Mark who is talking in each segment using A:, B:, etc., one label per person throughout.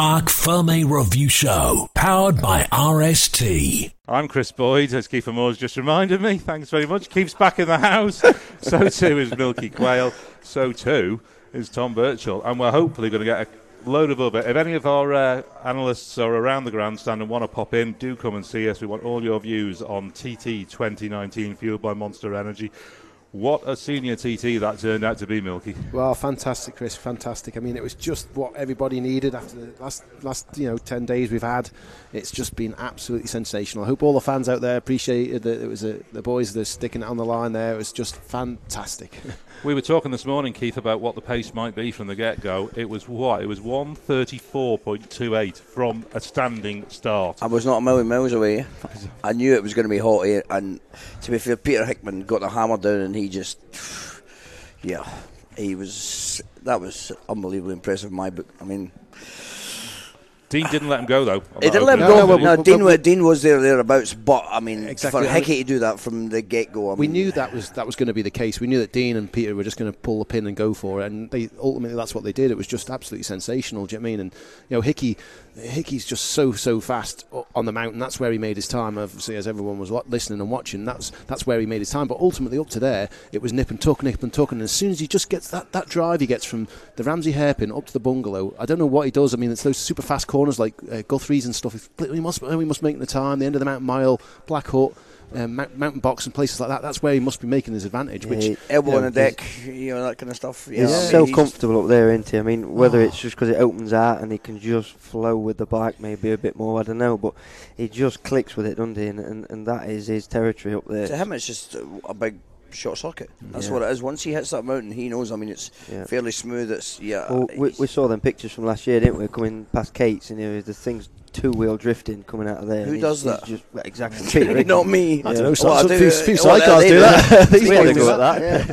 A: Parc Fermé Review Show, powered by RST.
B: I'm Chris Boyd, as Keith Amor's just reminded me. Thanks very much. Keith's back in the house. so too is Milky Quayle. So too is Tom Birchall. And we're hopefully going to get a load of other. If any of our uh, analysts are around the grandstand and want to pop in, do come and see us. We want all your views on TT 2019 fueled by Monster Energy. What a senior TT that turned out to be, Milky.
C: Well, fantastic, Chris. Fantastic. I mean, it was just what everybody needed after the last last you know ten days we've had. It's just been absolutely sensational. I hope all the fans out there appreciated that it was a, the boys that are sticking it on the line there. It was just fantastic.
B: we were talking this morning, Keith, about what the pace might be from the get-go. It was what? It was 134.28 from a standing start.
D: I was not a million miles away. I knew it was going to be hot here, and to be fair, Peter Hickman got the hammer down, and he just, yeah, he was. That was unbelievably impressive. In my book. I mean,
B: Dean didn't let him go though.
D: he didn't let him
C: No,
D: go.
C: no,
D: No,
C: but-
D: Dean,
C: but-
D: wa- Dean was there thereabouts, but I mean,
C: Exactly.
D: for Hickey to do that from the get go,
C: we
D: mean,
C: knew that was that was going to be the case. We knew that Dean and Peter were just going to pull the pin and go for it, and they ultimately that's what they did. It was just absolutely sensational. Do you know what I mean? And you know, Hickey, Hickey's just so so fast on the mountain. That's where he made his time. Obviously, as everyone was listening and watching, that's that's where he made his time. But ultimately, up to there, it was nip and tuck, nip and tuck. And as soon as he just gets that, that drive he gets from the Ramsey hairpin up to the bungalow, I don't know what he does. I mean, it's those super fast corners like uh, Guthrie's and stuff. We must we must make the time. The end of the mountain mile, Black Hut. Um, mountain box and places like that. That's where he must be making his advantage. Which
E: Yeah,
D: elbow
C: you
D: on the deck, you know that kind of stuff. Yeah,
E: He's
D: I mean,
E: so
D: he's-
E: comfortable up there, isn't he? I mean, whether
C: Oh.
E: it's just because it opens out and he can just flow with the bike maybe a bit more, I don't know, but he just clicks with it, doesn't he? And, and, and that is his territory up there.
D: To him, it's just a big short circuit. That's
E: Yeah.
D: what it is. Once he hits that mountain, he knows. I mean, it's
E: Yeah.
D: fairly smooth. It's yeah.
E: Well, we, we saw them pictures from last year, didn't we? Coming past Kate's, and you know, the thing's two wheel drifting coming out of there.
D: Who does that?
E: Just, well, exactly. Peter
D: not me.
C: I don't know.
D: Yeah.
C: Some,
D: Well, I
C: some,
D: do-
C: few, few
D: well,
C: sidecars
D: they
C: do
D: do.
C: that. These
E: We had a
C: boys do
E: go
C: that.
E: at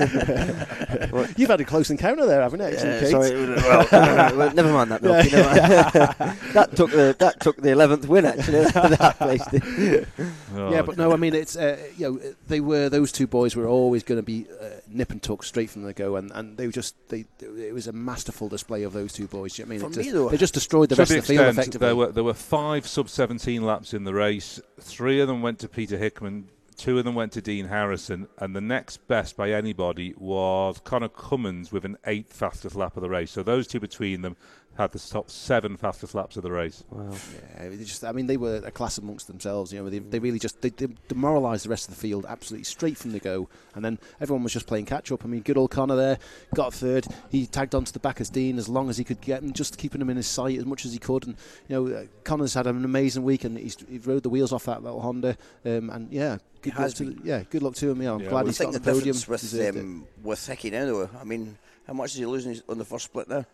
E: that.
C: You've had a close encounter there, haven't you? actually,
E: Yeah, sorry, well, well, never mind that. Milky, never mind. that took the that took the eleventh win actually. that place did.
B: Oh,
C: yeah, but no, I mean it's uh, you know they were those two boys were always going to be uh, nip and tuck straight from the go, and, and they were just they it was a masterful display of those two boys. you know what I mean,
D: For
C: It
D: me,
C: just-
D: though-
C: they just destroyed the rest of the field effectively.
B: there were there were five sub 17 laps in the race. Three of them went to Peter Hickman. Two of them went to Dean Harrison, and the next best by anybody was Connor Cummins with an eighth fastest lap of the race. So those two between them had the top seven fastest laps of the race.
E: Wow.
C: Yeah, they just, I mean, they were a class amongst themselves. You know, they, they really just they, they demoralised the rest of the field absolutely straight from the go, and then everyone was just playing catch up. I mean, good old Connor there got third. He tagged onto the back as Dean as long as he could get him, just keeping him in his sight as much as he could. And you know, uh, Connor's had an amazing week, and he's he rode the wheels off that little Honda. Um, and yeah, good luck
D: has
C: to,
D: been.
C: yeah, good luck to him. Yeah, I'm
B: Yeah,
C: glad
B: well,
D: I
C: he's got
D: think
C: on
D: the
C: the podium.
D: difference with
C: Deserved
D: um, with Hickey now, though, I mean, how much is he losing on the first split now?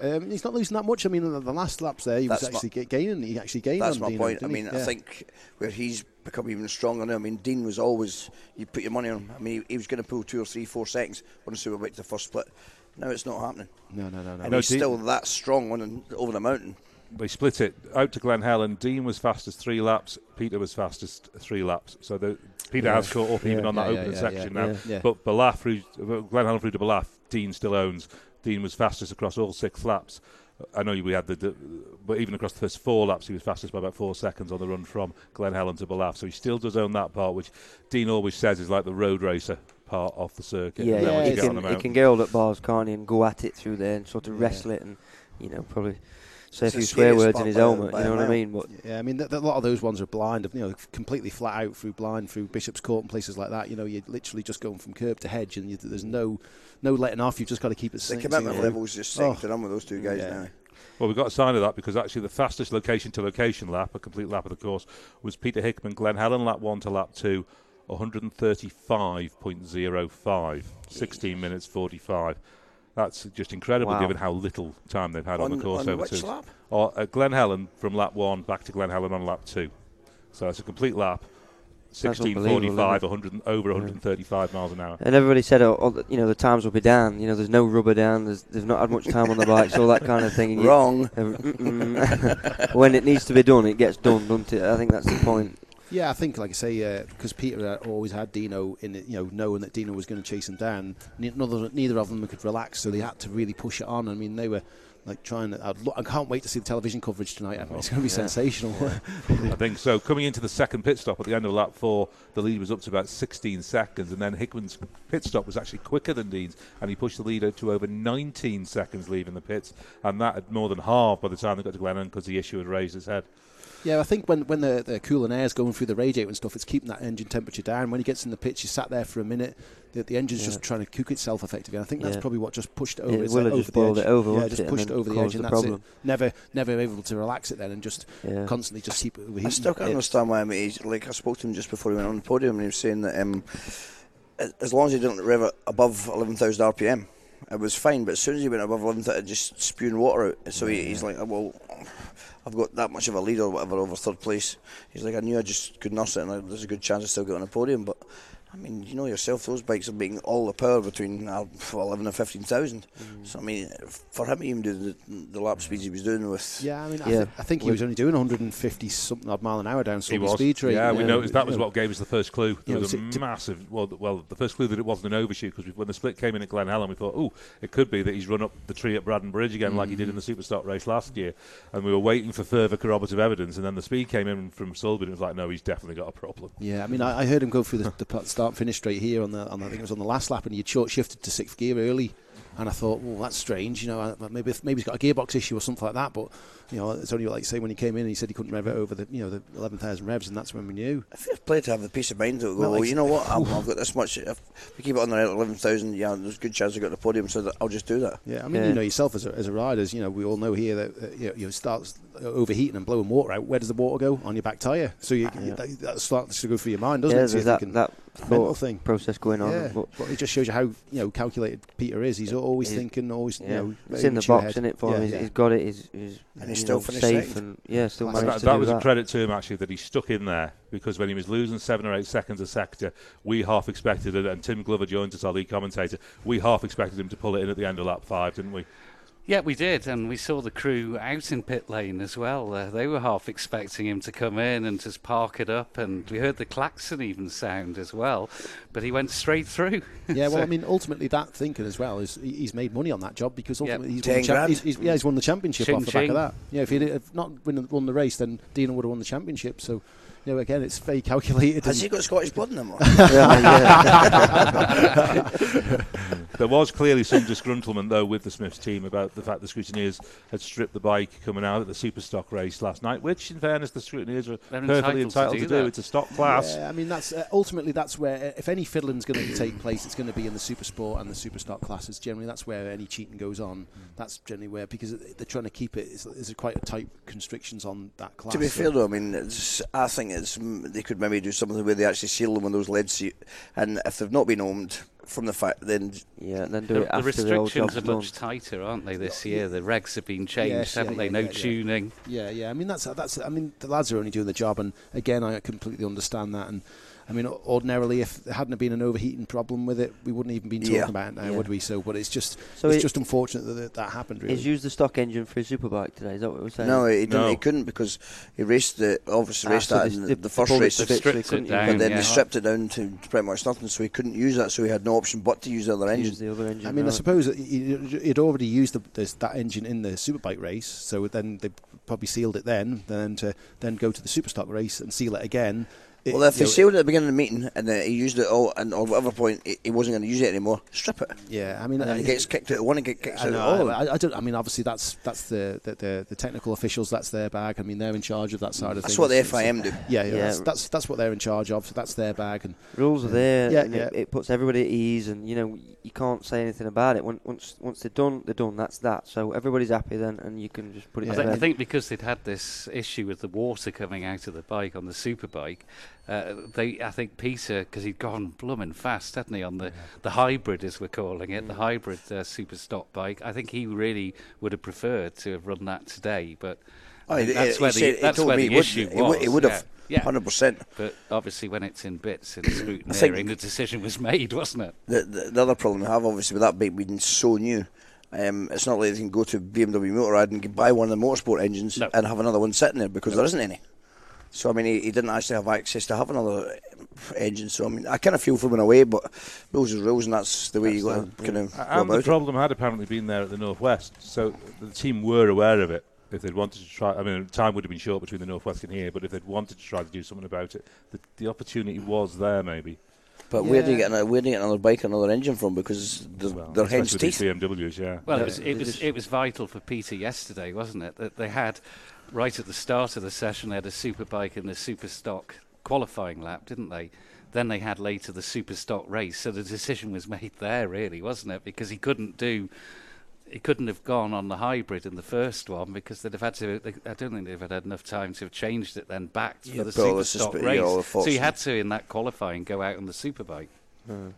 C: Um, he's not losing that much. I mean, the, the last laps there, he was
D: That's my-
C: actually ga- gaining. He actually gained.
D: That's
C: on
D: my
C: Dino,
D: point. I
C: didn't he?
D: mean, I think where he's become even stronger now. I mean, Dean was always you put your money on him. I mean, he, he was going to pull two or three, four seconds on the Superbike to the first split. Now it's not happening,
C: No, no, no, no.
D: and
B: No,
D: he's
B: Dean-
D: still that strong on over the mountain.
B: They split it out to Glen Helen. Dean was fastest three laps. Peter was fastest three laps. So the, Peter has caught up even
C: Yeah.
B: on that
C: Yeah, yeah,
B: opening
C: yeah,
B: section
C: yeah,
B: now.
C: yeah. Yeah.
B: But Ballaugh through Glen Helen through to Ballaugh, Dean still owns. Dean was fastest across all six laps. I know we had the, the, but even across the first four laps, he was fastest by about four seconds on the run from Glen Helen to Ballaugh. So he still does own that part, which Dean always says is like the road racer part of the circuit.
E: Yeah, yeah, he
B: you
E: can, he can get all at bars, can't he, and go at it through there and sort of
C: Yeah.
E: wrestle it and, you know, probably say a
D: It's the
E: few swear words in his helmet, you know what I mean? But
C: Yeah, I mean, th- th- a lot of those ones are blind, you know, completely flat out through blind through Bishop's Court and places like that. You know, you're literally just going from curb to hedge, and you, there's no no letting off. You've just got to keep it.
D: The
C: sing-
D: commitment
C: singing.
D: level is just second
C: Oh.
D: to none with those two guys
C: Yeah.
D: now.
B: Well, we've got a sign of that because actually the fastest location to location lap, a complete lap of the course, was Peter Hickman, Glen Helen, lap one to lap two, 135.05, 16 minutes 45. That's just incredible
E: Wow.
B: given how little time they've had on,
D: On-
B: the course
D: on
B: over
D: which
B: two.
D: lap?
B: Or, uh, Glen Helen from lap one back to Glen Helen on lap two. So it's a complete lap. 1645, 100, over 135 miles an hour.
E: and everybody said, oh, oh, you know, the times will be down. You know, there's no rubber down. There's they've not had much time on the bikes, all that kind of thing. And you-
D: Wrong.
E: uh, when it needs to be done, it gets done, doesn't it? I think that's the point.
C: Yeah, I think, like I say, because Peter uh, always had Dino in it, you know, knowing that Dino was going to chase him down. Neither, neither of them could relax, so they had to really push it on. I mean, they were like trying. To, I'd lo- I can't wait to see the television coverage tonight. It's going to be sensational.
B: I think so. Coming into the second pit stop at the end of lap four, the lead was up to about 16 seconds, and then Hickman's pit stop was actually quicker than Dean's, and he pushed the lead to over 19 seconds leaving the pits, and that had more than halved by the time they got to Glennon because the issue had raised its head.
C: Yeah, I think when when the, the cooling air is going through the radiator and stuff, it's keeping that engine temperature down. When he gets in the pitch, he's sat there for a minute. The, the engine's just trying to cook itself effectively. And I think that's
E: Yeah.
C: probably what just pushed it
E: Yeah,
C: over,
E: it will
C: head-
E: have just
C: over the
E: boiled
C: edge.
E: it over,
C: yeah, just
E: it,
C: pushed it over the edge,
E: caused
C: and
E: the
C: that's
E: problem.
C: it. Never, never able to relax it then, and just
E: Yeah.
C: constantly just keep it overheating.
D: I still can't
E: It-
D: understand why. I mean, he's, like I spoke to him just before he went on the podium, and he was saying that um, as long as he didn't rev it above 11,000 RPM, it was fine. But as soon as he went above 11,000, it just spewing water out. So he, he's like, well, I've got that much of a lead or whatever over third place. He's like, I knew I just could nurse it, and there's a good chance I still get on the podium. But I mean, you know yourself, those bikes are making all the power between uh, 11 and 15,000.
E: Mm.
D: So I mean, for him to even do the, the lap speeds he was doing with
C: Yeah, I mean, I,
E: Yeah.
C: thi- I think he was only doing 150 something odd mile an hour down
B: He
C: Sulby speed trap.
B: Yeah, we
C: Um,
B: noticed that was what gave us the first clue. There
C: You know,
B: was a
C: to- to-
B: massive, well, well, the first clue that it wasn't an overshoot because when the split came in at Glen Helen, we thought, oh, it could be that he's run up the tree at Braddan Bridge again, like he did in the Superstock race last year, and we were waiting for further corroborative evidence, and then the speed came in from Sulby, and it was like, no, he's definitely got a problem.
C: Yeah, I mean, I, I heard him go through the, the pl- start finish straight here on the, on the, I think it was on the last lap, and he short shifted to sixth gear early, and I thought, well, that's strange, you know, maybe maybe he's got a gearbox issue or something like that, but you know, it's only like say when he came in, and he said he couldn't rev it over the you know the 11,000 revs, and that's when we knew.
D: I feel played to have the peace of mind to go,
C: Well,
D: you know what, I've got this much. If we keep it on the 11,000, yeah, there's a good chance I got the podium, so that I'll just do that.
C: Yeah, I mean,
E: Yeah.
C: you know yourself as a, as a rider, as you know, we all know here that uh, you, know, you start overheating and blowing water out. Where does the water go? On your back tyre. So you,
E: Yeah.
C: that, that starts to go through your mind, doesn't
E: yeah,
C: it? So
E: there's that, that
C: mental thing.
E: process going on.
C: Yeah,
E: But
C: but it just shows you how you know calculated Peter is. He's always
E: He's-
C: thinking, always you know.
E: it's in the box,
C: head.
E: isn't it? For
C: Yeah,
E: him, he's,
C: yeah.
E: he's got it. He's, he's
D: And he
E: you
D: still
E: know, safe
D: second.
E: and yeah, still
C: And
B: And
E: managed
B: that,
E: to
B: that
E: do
B: was
E: that.
B: a credit to him actually that he stuck in there because when he was losing seven or eight seconds a sector, we half expected it. And Tim Glover joined us, our lead commentator. We half expected him to pull it in at the end of lap five, didn't we?
F: Yeah, we did, and we saw the crew out in pit lane as well. Uh, they were half expecting him to come in and just park it up, and we heard the klaxon even sound as well. But he went straight through.
C: Yeah, well, I mean, ultimately, that thinking as well is he's made money on that job because
F: Yeah.
C: ultimately he's, won the champ- he's, he's, yeah, he's won the championship
F: Ching
C: off the back of that. Yeah, if he had not won, won the race, then Dino would have won the championship. So, you know, again, it's very calculated.
D: Has he got Scottish blood in him? or?
E: yeah, yeah.
B: There was clearly some disgruntlement, though, with the Smiths team about the fact the scrutineers had stripped the bike coming out at the Superstock race last night, which, in fairness, the scrutineers are
F: They're
B: perfectly
F: entitled
B: entitled
F: to
B: to
F: do
B: do. It's a stock class.
C: Yeah, I mean, that's uh, ultimately that's where uh, if any fiddling's going to take place, it's going to be in the super sport and the Superstock classes. Generally, that's where any cheating goes on. That's generally where because they're trying to keep it. There's quite a tight constrictions on that class.
D: to be
C: so-
D: fair though, I mean, it's, I think it's mm, they could maybe do something where they actually seal them with those lead seat, and if they've not been owned from the fact, then
E: yeah, then do
F: The,
E: it
F: the
E: after the old
F: restrictions
E: job's
F: are much tighter, aren't they? This year, the regs have been changed,
C: Yes,
F: haven't they?
C: yeah,
F: no
C: yeah, yeah.
F: tuning.
C: Yeah, yeah. I mean, that's that's. I mean, the lads are only doing the job, and again, I completely understand that. And I mean, ordinarily, if there hadn't been an overheating problem with it, we wouldn't even been talking
D: Yeah.
C: about it now,
E: Yeah.
C: would we? So, but it's just
E: So
C: it's
E: it-
C: just unfortunate that that, that happened. Really.
E: He's used the stock engine for his superbike today. Is that what we're saying?
D: no, he, didn't,
B: No.
D: he couldn't because he raced the obviously
E: Ah,
D: raced
E: so
D: that
E: they-
D: in the, the first race,
E: to
F: They've
E: so
F: stripped it down,
D: but then
F: yeah.
D: they stripped it down to pretty much nothing, so he couldn't use that, so he had no option but to use the other engine.
E: use the other engine.
C: I mean, I suppose that he- he'd already used the, this, that engine in the superbike race, so then they probably sealed it then, then to then go to the superstock race and seal it again. It-
D: Well, if
C: you
D: he
C: know,
D: it at the beginning of the meeting and then he used it all, and or whatever point he, he wasn't going to use it anymore, strip it.
C: yeah, I mean,
D: And
C: I-
D: he gets kicked out of one and get kicked
C: I,
D: out
C: know,
D: of all.
C: I, I, I don't. I mean, obviously, that's that's the, the, the, the technical officials. That's their bag. I mean, they're in charge of that side of
D: That's
C: things.
D: That's what the
C: It's-
D: FIM do.
C: Yeah, yeah,
E: Yeah.
C: That's, that's that's what they're in charge of. So that's their bag. And
E: rules are there.
C: Yeah,
E: and
C: yeah.
E: It, it puts everybody at ease, and you know you can't say anything about it. Once once once they're done, they're done. That's that. So everybody's happy then, and you can just put it
C: Yeah.
F: I,
E: to
F: thi- I think because they'd had this issue with the water coming out of the bike on the superbike, uh, they I think Peter because he'd gone blooming fast, hadn't he, on the the hybrid as we're calling it, the hybrid uh, super stock bike. I think he really would have preferred to have run that today, but
D: Oh,
F: I that's
D: he
F: where the
D: he
F: that's where
D: me
F: the issue
D: would-
F: was.
D: he would have.
F: yeah.
D: Hundred percent.
F: But obviously, when it's in bits in scrutineering, the decision was made, wasn't it?
D: The, the, the other problem we have, obviously, with that bike being so new, um, it's not like they can go to BMW Motorrad and buy one of the motorsport engines
F: No.
D: and have another one sitting there because there isn't any. So I mean, he, he didn't actually have access to have another engine. So I mean, I kind of feel for him in a way, but rules are rules, and that's the way you got to kind of go
B: And the
D: about it.
B: problem had apparently been there at the Northwest, so the team were aware of it. If they'd wanted to try, I mean, time would have been short between the Northwest and here, but if they'd wanted to try to do something about it, the, the opportunity was there, maybe.
D: But where do you get another, where do you get another bike, another engine from? Because they're,
B: Well,
D: they're hen's
B: especially
D: teeth.
B: BMWs, yeah.
F: Well,
E: Yeah,
F: it was it was it was vital for Peter yesterday, wasn't it? That they had right at the start of the session they had a superbike and a super stock qualifying lap, didn't they? Then they had later the super stock race. So the decision was made there, really, wasn't it? Because he couldn't do. He couldn't have gone on the hybrid in the first one because they'd have had to. They, I don't think they've had enough time to have changed it then back
D: Yeah,
F: for the super
D: the
F: stock
D: suspe-
F: race.
D: all the
F: so he had to in that qualifying go out on the superbike. Hmm.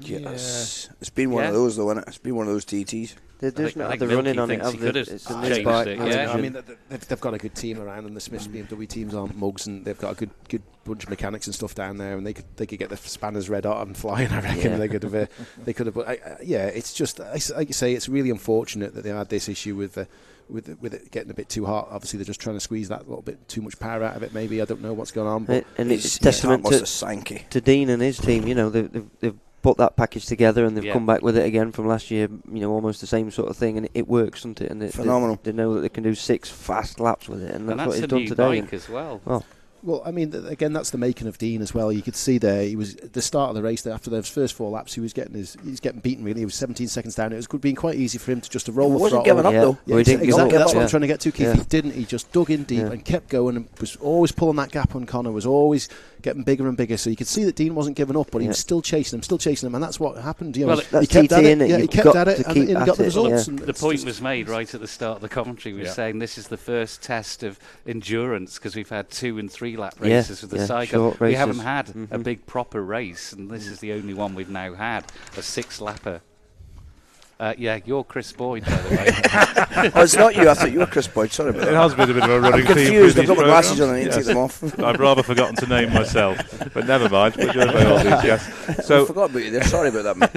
D: Yes, it's been one
F: Yeah.
D: of those though, isn't it? It's been one of those TTs.
E: They've
F: I think-
E: not
F: I
E: had running on it,
F: thinks he could have
E: It's a
F: changed
E: bike.
F: it, yeah.
C: I mean, th- th- they've, they've got a good team around, and the Smiths BMW teams aren't mugs, and they've got a good good bunch of mechanics and stuff down there, and they could they could get the spanners red hot and flying. I reckon
E: Yeah.
C: they could have uh, they could have. But I, I, yeah, it's just I s- like you say, it's really unfortunate that they had this issue with. Uh, with it, with it getting a bit too hot, obviously they're just trying to squeeze that little bit too much power out of it. Maybe I don't know what's going on. But
E: And, and it's
D: His- his
E: testament
D: heart
E: to,
D: must have sank.
E: to Dean and his team. You know, they've, they've, they've put that package together and they've
F: Yeah.
E: come back with it again from last year. You know, almost the same sort of thing, and it, it works, doesn't it? And they, they-
D: Phenomenal.
E: They, know that they can do six fast laps with it, and
F: and
E: that's,
F: that's
E: what
F: a
E: he's done
F: new
E: today.
F: bike as well.
C: Well, I mean, th- again, that's the making of Dean as well. You could see there, he was at the start of the race. There, after those first four laps, he was getting his, he was getting beaten. Really, he was 17 seconds down. It was being quite easy for him to just to roll
D: He
C: the
D: wasn't
C: throttle.
D: giving up
E: Yeah.
D: though.
C: Yeah,
E: Well, he didn't give
C: exactly.
E: up,
C: That's what. I'm trying to get to, Keith.
E: Yeah.
C: He didn't. He just dug in deep
E: Yeah.
C: and kept going and was always pulling that gap on Connor. Was always getting bigger and bigger. So you could see that Dean wasn't giving up, but he
E: Yeah.
C: was still chasing him, still chasing him, and that's what happened. You know,
F: Well,
C: he
E: That's
C: kept at
E: TT,
C: it. Yeah, he
E: You've
C: kept at it
E: to
C: and,
E: keep
C: and
E: at
C: got the
E: it,
C: results.
E: yeah.
C: and
F: the point was made right at the start of the commentary. We were
B: Yeah.
F: saying this is the first test of endurance because we've had two and three lap
E: Yeah,
F: races with the
E: yeah,
F: cycle. We haven't had a
E: Mhm.
F: big proper race, and this is the only one we've now had a six lapper. Uh, yeah, you're Chris Boyd, by the way.
D: oh, it's not you. I thought you were Chris Boyd. Sorry about
B: It has been a bit of a running
D: I'm
B: theme.
D: confused. I've got my glasses on.
B: programmes.
D: I need to take them off.
B: I've rather forgotten to name myself, but never mind. We're going by all these, yes.
D: I
B: So
D: forgot about you there. Sorry about that, man.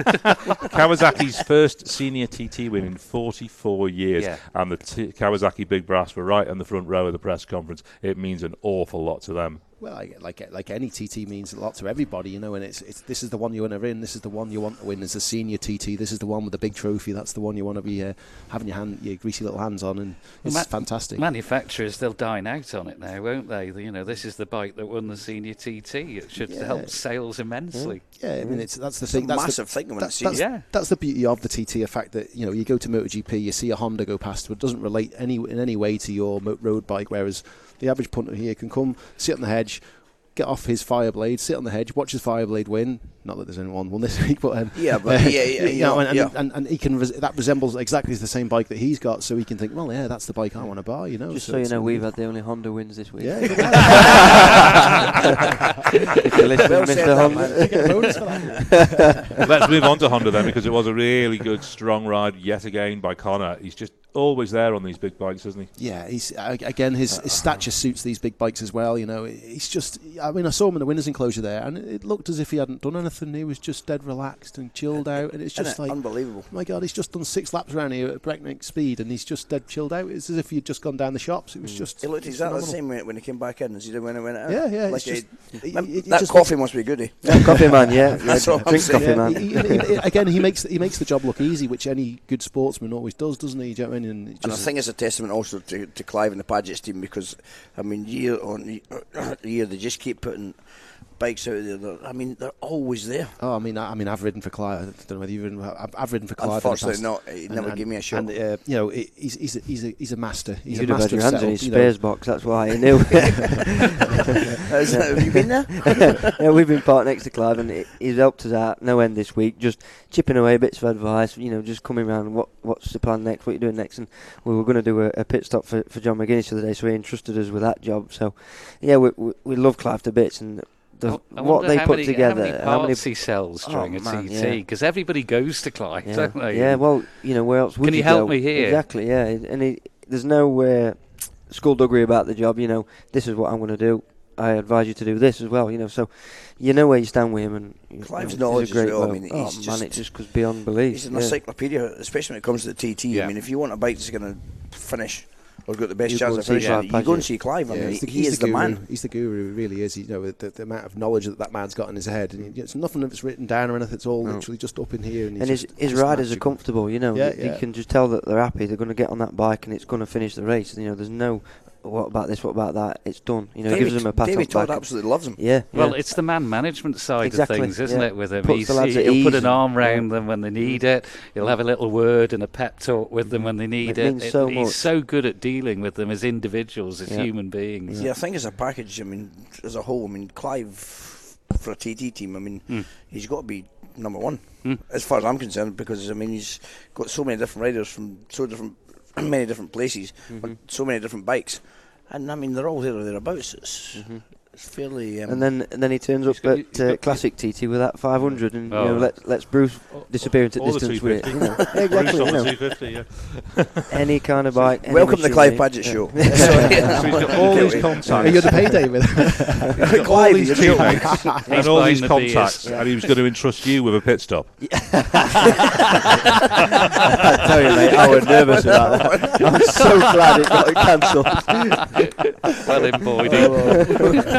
B: Kawasaki's first senior TT win in 44 years,
F: Yeah.
B: and the t- Kawasaki Big Brass were right in the front row of the press conference. It means an awful lot to them.
C: Well, I- like like any TT means a lot to everybody, you know. And it's it's this is the one you want to win. This is the one you want to win. As a senior TT, this is the one with the big trophy. That's the one you want to be uh, having your hand, your greasy little hands on, and it's
F: Well, Ma-
C: fantastic.
F: Manufacturers, they'll dine out on it now, won't they? You know, this is the bike that won the senior TT. It should
C: Yeah.
F: help sales immensely.
C: yeah, I mean, it's that's the
D: It's a
C: thing. That's the,
D: massive thing when
C: that- that's,
F: Yeah.
C: that's the beauty of the TT. The fact that you know you go to MotoGP, you see a Honda go past, but it doesn't relate any in any way to your road bike. Whereas the average punter here can come, sit on the hedge, get off his Fireblade, sit on the hedge, watch his Fireblade win. Not that there's anyone won this week, but um,
D: Yeah, but yeah, yeah,
C: you
D: you
C: know,
D: know,
C: and, and,
D: yeah.
C: and, and he can res- that resembles exactly the same bike that he's got, so he can think, well, yeah, that's the bike I want to buy. You know,
E: Just so, you know, we've
C: good.
E: had the only Honda wins this week.
C: Yeah,
E: if you're
D: Well
E: Mr. Honda.
C: you get a bonus for that.
B: Let's move on to Honda then, because it was a really good, strong ride yet again by Connor. He's just always there on these big bikes, isn't he?
C: Yeah, he's uh, again his, his stature suits these big bikes as well. You know, he's just. I mean, I saw him in the winners' enclosure there, and it looked as if he hadn't done anything. And he was just dead relaxed and chilled out, and it's just
D: it?
C: like,
D: unbelievable.
C: Oh my God, he's just done six laps around here at breakneck speed, and he's just dead chilled out. It's as if he'd just gone down the shops. It was mm. just.
D: He looked
C: it's
D: exactly the same when, when he came back in as he did when he went out.
C: Yeah, yeah,
D: Like
C: it's just.
D: he-
C: he-
D: Man,
C: he- he
D: that
C: just
D: coffee must be good.
E: Yeah, coffee man, yeah.
D: That's
E: yeah
D: what I'm
E: drink coffee
C: Yeah,
E: man.
C: he- he- he- again, he makes he makes the job look easy, which any good sportsman always does, doesn't he? Do you know what I mean? And it
D: And I think it's a testament also to, to Clive and the Padgett's team because, I mean, year on ye- year, they just keep putting bikes out there. They're- I mean, they're always there.
C: Oh, I mean, I, I mean, I've ridden for Clive. I don't know whether you've ridden. I've, I've ridden for Clive. in the
D: Unfortunately,
C: past.
D: not. He never
C: and,
D: gave me a shot.
C: And uh, you know, he- he's he's a, he's a, he's a master. He's
E: You'd
C: a
E: have had
C: master
E: your
C: of
E: hands in his
C: setup, you know.
E: box, that's why he knew.
D: Has- have you been there?
E: yeah, we've been parked next to Clive, and he- he's helped us out no end this week, just chipping away bits of advice. You know, just coming around. What what's the plan next? What are you doing next? And we were going to do a, a pit stop for, for John McGuinness the other day, so he entrusted us with that job. So, yeah, we we, we love Clive to bits, and the,
F: I- I
E: what they put
F: many,
E: together,
F: How many parts he sells
E: Oh,
F: during
E: man,
F: a
E: yeah.
F: TT? Because everybody goes to Clive,
E: yeah,
F: don't they?
E: yeah. Well, you know, where else would
F: Can you
E: you
F: help
E: go?
F: me here?
E: Exactly. Yeah, and he, there's no uh, skullduggery about the job. You know, this is what I'm going to do. I advise you to do this as well. You know, so you know where you stand with him, and you know,
D: knowledge
E: a great
D: as well, I
E: bloke.
D: mean,
E: oh
D: he's
E: man,
D: just-
E: it just goes beyond belief.
D: He's an
E: yeah.
D: encyclopedia, especially when it comes to the TT.
B: Yeah.
D: I mean, if you want a bike that's going to finish or got the best
E: You
D: chance of finishing,
E: Clive
D: it, you go and see Clive. I mean,
C: he's the,
D: he
C: he's
D: is the,
C: guru.
D: man.
C: He's the guru. He really is. You know, the, the amount of knowledge that that man's got in his head, and it's nothing that's written down or anything. It's all
E: No.
C: literally just up in here. And,
E: and his
C: just-
E: his
C: just
E: riders are comfortable. You know,
C: Yeah,
E: you
C: yeah.
E: can just tell that they're happy. They're going to get on that bike and it's going to finish the race. You know, there's no what about this, what about that. It's done. You know, it
D: David,
E: gives them a pat
D: David
E: on the
D: Todd
E: back.
D: absolutely loves him.
E: Yeah.
F: Well,
E: yeah.
F: it's the man management side
E: Exactly,
F: of things, isn't
E: yeah.
F: it? With him,
E: Puts
F: He's,
E: the lads
F: he'll put
E: ease
F: an arm round
E: yeah.
F: them when they need it. He'll have a little word and a pep talk with them when they need
E: It
F: it.
E: means so
F: he's
E: much.
F: so good at dealing with them as individuals, as
E: Yeah.
F: human beings.
D: Yeah, I think as a package, I mean, as a whole, I mean, Clive for a TT team, I mean,
F: Mm.
D: he's got to be number one
F: Mm.
D: as far as I'm concerned because I mean he's got so many different riders from so different, many different places,
E: Mm-hmm.
D: on so many different bikes, and I mean they're all there or thereabouts. It's, it's fairly. Um,
E: and then and then he turns up
F: got-
E: at uh, classic TT with that 500, and
F: Oh.
E: you know, let lets Bruce disappear into
B: the
E: distance with it. You know. exactly. You know,
B: yeah.
E: any kind of bike. any
D: welcome to the Clive
E: machinery.
D: Padgett
E: Yeah.
D: show.
B: So he's got all these
C: Are
B: contacts.
C: You're the pay David?
B: He's all these teammates and all these
F: the
B: contacts, and he was going to entrust you with a pit stop.
E: I tell you, mate, I was nervous about that. I'm so glad it got cancelled.
F: well embodied.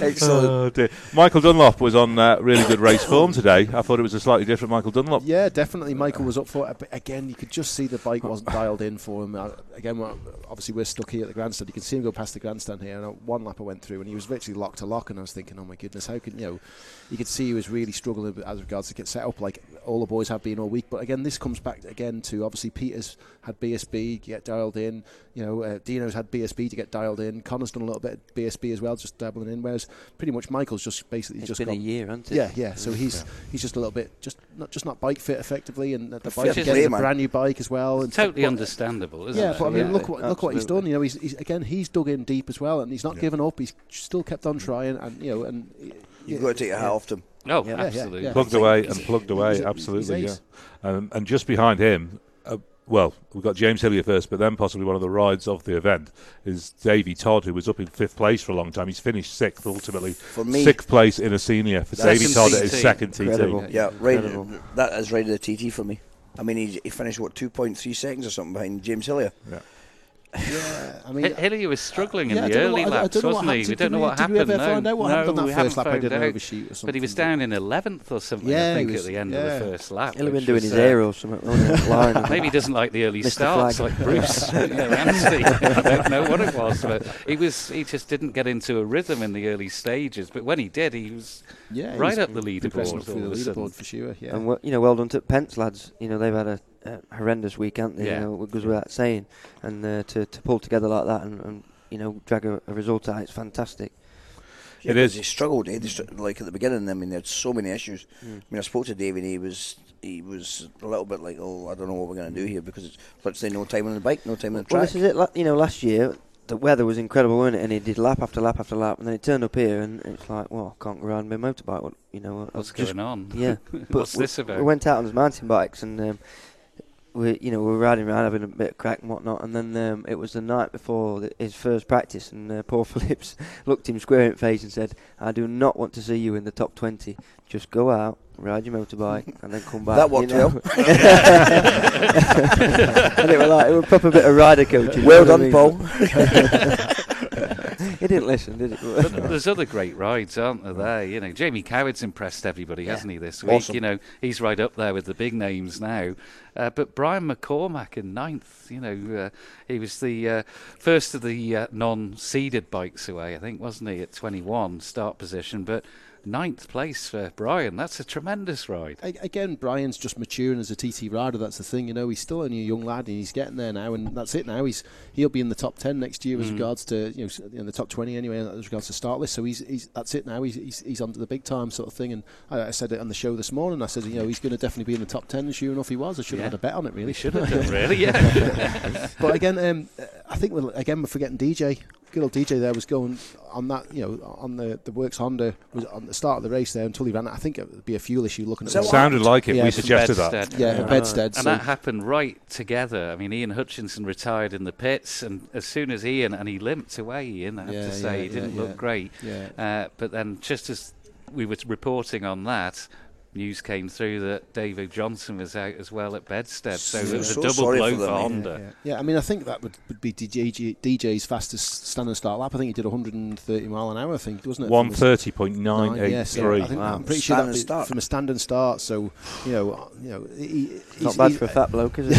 D: Excellent.
B: Oh, dear. Michael Dunlop was on uh, really good race form today. I thought it was a slightly different Michael Dunlop.
C: Yeah, definitely. Michael was up for it, but again, you could just see the bike wasn't dialed in for him. Uh, again, we're, obviously we're stuck here at the grandstand. You can see him go past the grandstand here. And uh, one lap I went through, and he was literally locked to lock, and I was thinking, oh my goodness, how can you know? You could see he was really struggling as regards to get set up, like all the boys have been all week. But again, this comes back again to obviously Peters had BSB to get dialed in. You know, uh, Dino's had BSB to get dialed in. Connor's done a little bit of BSB as well, just dabbling in. Whereas pretty much Michael's just basically
E: It's
C: just
E: been a year, hasn't it?
C: yeah, yeah. So he's he's just a little bit just not just not bike fit effectively, and the bike
D: Which is
C: again a brand new bike as well. And
F: Totally
C: but-
F: understandable, isn't
C: Yeah,
F: it?
C: Yeah, but I mean,
E: Yeah,
C: look what look what he's done. You know, he's, he's again he's dug in deep as well, and he's not given up. He's still kept on trying, and you know, and
D: You've got to take your hat off to him.
F: Oh,
E: Yeah, yeah,
F: absolutely.
C: yeah.
B: Plugged away and plugged away, absolutely, yeah. Um, and just behind him, well, we've got James Hillier first, but then possibly one of the rides of the event is Davy Todd, who was up in fifth place for a long time. He's finished sixth ultimately.
D: For me,
B: Sixth place in a senior for
F: Second
B: Davy Todd at his
F: TT.
B: second TT.
E: Incredible.
D: yeah, right.
E: Uh, Incredible.
D: That is right at the TT for me. I mean, he, he finished what 2.3 seconds or something behind James Hillier.
C: yeah, I mean.
F: H- Hillier was struggling in
C: yeah,
F: the early
C: what- I- I
F: laps,
C: don't know what
F: wasn't he? We don't know
C: we-
F: what
C: did we
F: happened.
C: ever
F: no,
C: find out what
F: no,
C: happened on that
F: we
C: first
F: haven't
C: lap? I
F: found
C: didn't
F: out.
C: overshoot or
F: But he was
C: something.
F: down in 11th or something,
C: Yeah,
F: I think,
C: was-
F: at the end
C: yeah.
F: of the first lap.
E: He'll have been doing
F: was,
E: his
F: uh,
E: air or something. Line.
F: Maybe he doesn't like the early
E: Mr.
F: starts
E: Flag.
F: like Bruce. you. I don't know what it was, but he was. He just didn't get into a rhythm in the early stages. But when he did, he was
C: Yeah, he
F: right
C: was
F: up the leaderboard
C: progressing
F: all
C: the leaderboard for sure. Yeah.
E: And you know, well done to Pence lads. You know, they've had a, a horrendous week, aren't they?
F: Yeah.
E: You know, it goes without saying. And uh, to to pull together like that and, and you know drag a, a result out, it's fantastic.
D: Yeah,
B: It
D: 'cause
B: is.
D: He struggled. He just, like at the beginning, I mean, they had so many issues.
E: Mm.
D: I mean, I spoke to David. He was he was a little bit like, oh, I don't know what we're going to do here because it's let's say no time on the bike, no time on the track.
E: Well,
D: track.
E: this is it. la- You know, last year the weather was incredible, wasn't it? And he did lap after lap after lap, and then it turned up here, and it's like, well, I can't go around my motorbike. What you know?
F: What's
E: I've just-
F: going on?
E: Yeah.
F: What's
E: we-
F: this about?
E: We went out on his mountain bikes and um, we, you know, we were riding around having a bit of crack and whatnot. And then um, it was the night before the, his first practice, and uh, Paul Phillips looked him square in the face and said, "I do not want to see you in the top 20. Just go out, ride your motorbike, and then come back."
D: That
E: you
D: worked
E: know? and it was like it was a proper bit of rider coaching.
D: well done,
E: I mean?
D: Paul.
E: he didn't listen, did he?
F: But there's other great rides, aren't there? There, you know, Jamie Coward's impressed everybody, hasn't he? This week,
D: Awesome.
F: you know, he's right up there with the big names now. Uh, but Brian McCormack in ninth, you know, uh, he was the uh, first of the uh, non-seeded bikes away, I think, wasn't he? At 21 start position, but ninth place for Brian. That's a tremendous ride.
C: A- again, Brian's just maturing as a TT rider. That's the thing, you know. He's still only a young lad, and he's getting there now, and that's it. Now he's he'll be in the top ten next year as regards to you know in the top twenty anyway as regards to start list. So he's, he's that's it now. He's, he's he's onto the big time sort of thing. And I, I said it on the show this morning. I said you know he's going to definitely be in the top ten. And sure enough, he was. I should have had a bet on it really.
F: Should have done, really, yeah.
C: but again, um, I think we're, again we're forgetting DJ. Good old DJ there was going on that, you know, on the the works Honda was on the start of the race there until he ran. it. I think it would be a fuel issue looking
D: Is
C: at
D: it.
C: the
D: what
B: Sounded like it.
C: Yeah,
B: we
C: from
B: suggested that.
F: Bedstead.
C: yeah,
E: Yeah.
C: Bedstead.
F: And
C: so
F: that happened right together. I mean, Ian Hutchinson retired in the pits, and as soon as Ian and he limped away, Ian, I have
C: Yeah,
F: to say,
C: yeah,
F: he didn't
C: yeah,
F: look
C: yeah.
F: great.
C: yeah.
F: Uh, but then, just as we were reporting on that, news came through that David Johnson was out as well at Bedstead. So it
D: So
F: was a
D: so
F: double blow
D: for
F: for,
D: them, eh?
F: Honda.
C: Yeah, I mean, I think that would, would be DJ, DJ's fastest stand and start lap. I think he did 130 mile an hour. I think, wasn't it?
B: One
C: From his-
B: thirty point nine
C: Nine,
B: eight
C: yeah, so. I think
E: Wow.
C: I'm pretty sure
D: Stand
C: that
D: and
C: from a stand and start. So, you know, you know, he, he's,
E: Not bad
C: he's-
E: for a fat bloke, is it?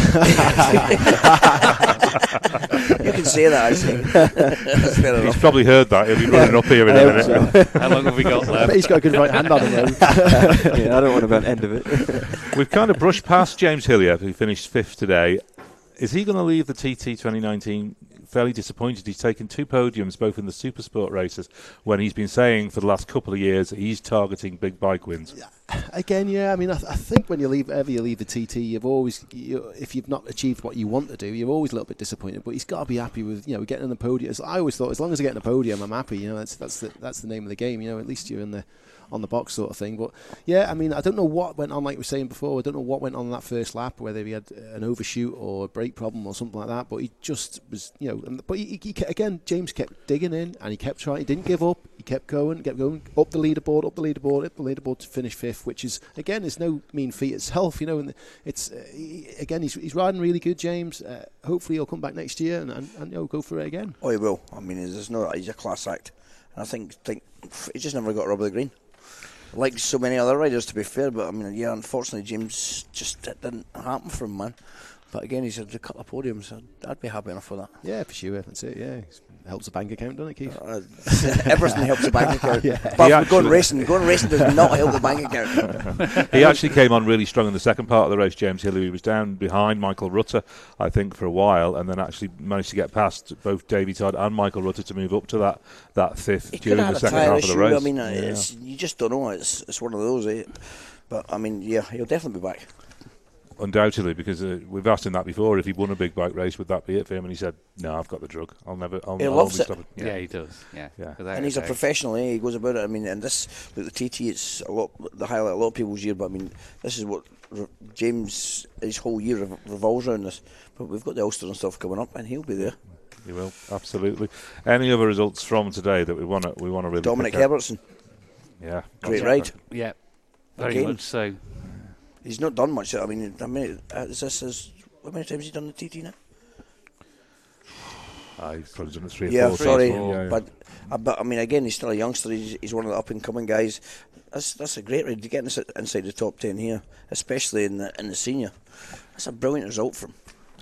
D: You can say that, actually. That's fair
B: He's probably heard that. He'll be running up here in a minute.
E: so.
F: How long have we got
C: I
F: left?
C: bet he's got a good right hand on him. though.
E: yeah, I don't want to be on the end of it.
B: We've kind of brushed past James Hillier, who finished fifth today. Is he going to leave the TT 2019 fairly disappointed? He's taken two podiums, both in the super sport races, when he's been saying for the last couple of years he's targeting big bike wins.
C: Again, yeah. I mean, I, th- I think when you leave, ever you leave the TT, you've always, you, if you've not achieved what you want to do, you're always a little bit disappointed. But he's got to be happy with, you know, getting on the podium. As I always thought, as long as I get on the podium, I'm happy. You know, that's that's the that's the name of the game. You know, at least you're in the on the box sort of thing. But yeah, I mean, I don't know what went on. Like we were saying before, I don't know what went on that first lap, whether he had an overshoot or a brake problem or something like that. But he just was, you know. But he, he, again, James kept digging in and he kept trying. He didn't give up. He kept going, kept going up the leaderboard, up the leaderboard, up the leaderboard to finish fifth, which is again is no mean feat itself. You know, and it's uh, he, again he's he's riding really good, James. Uh, hopefully he'll come back next year and and, and know, go for it again.
D: Oh, he will. I mean, there's no. He's a class act, and I think think he just never got of the green, like so many other riders. To be fair, but I mean, yeah, unfortunately, James just it didn't happen for him, man. But again, he's had a couple of podiums. I'd, I'd be happy enough for that.
C: Yeah, for sure. That's it. Yeah, it helps the bank account, doesn't it, Keith?
D: Uh, everything helps the bank account.
C: Yeah.
D: Apart
B: He
D: from going racing, going racing does not help the bank account.
B: He actually came on really strong in the second part of the race, James Hillier. He was down behind Michael Rutter, I think, for a while, and then actually managed to get past both Davy Todd and Michael Rutter to move up to that, that fifth
D: He could
B: during the second
D: tyre
B: half of the race.
D: I mean, uh,
B: Yeah.
D: it's, you just don't know. It's it's one of those. Eh? But I mean, yeah, he'll definitely be back.
B: Undoubtedly, because uh, we've asked him that before. If he won a big bike race, would that be it for him? And he said, "No, I've got the drug. I'll never. I'll,
D: He
B: I'll
D: loves it.
B: stop it."
F: Yeah. he does. Yeah,
B: Yeah.
D: And he's a
F: doubt.
D: professional. Eh? He goes about it. I mean, and this like the TT, it's a lot the highlight of a lot of people's year. But I mean, this is what re- James his whole year rev- revolves around this. But we've got the Ulster and stuff coming up, and he'll be there.
B: He will absolutely. Any other results from today that we want to we want to really
D: Dominic
B: pick?
D: Herbertson,
B: Yeah,
D: great
B: that's-
D: ride.
F: Yeah, very
D: Again.
F: much so.
D: He's not done much. I mean, I mean, uh, is this his, how many times has he done the TT now?
B: He's probably done it three or
D: Yeah,
B: four
D: sorry,
B: times. Yeah, yeah.
D: but uh, but I mean, again, he's still a youngster. He's, he's one of the up and coming guys. That's that's a great ride to get ins- inside the top ten here, especially in the in the senior. That's a brilliant result from.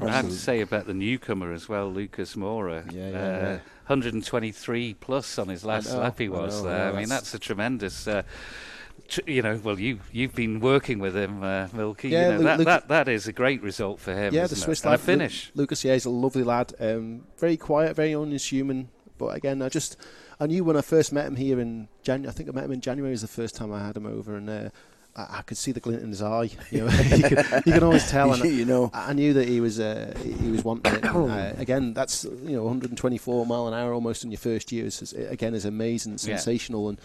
F: I have to say about the newcomer as well, Lucas Maurer.
C: Yeah, yeah,
F: uh,
C: yeah.
F: 123 plus on his last
C: know,
F: lap he
C: I
F: was
C: know, I
F: there.
C: know,
F: I mean,
C: that's-
F: that's a tremendous. Uh, tr- you know, well, you you've been working with him, uh, Milky.
C: Yeah,
F: you know,
C: Lu-
F: that,
C: Luke-
F: that that is a great result for him.
C: Yeah, the
F: it?
C: Swiss
F: and a finish.
C: Lu- Lucas, yeah, he's a lovely lad. Um, very quiet, very unassuming. But again, I just I knew when I first met him here in January. I think I met him in January. Was the first time I had him over, and uh, I, I could see the glint in his eye. You, know, you, can, you can always tell. And
D: you know,
C: I, I knew that he was uh, he was wanting it. Uh, again, that's you know 124 mile an hour almost in your first year. Is, again, is amazing, sensational, yeah. and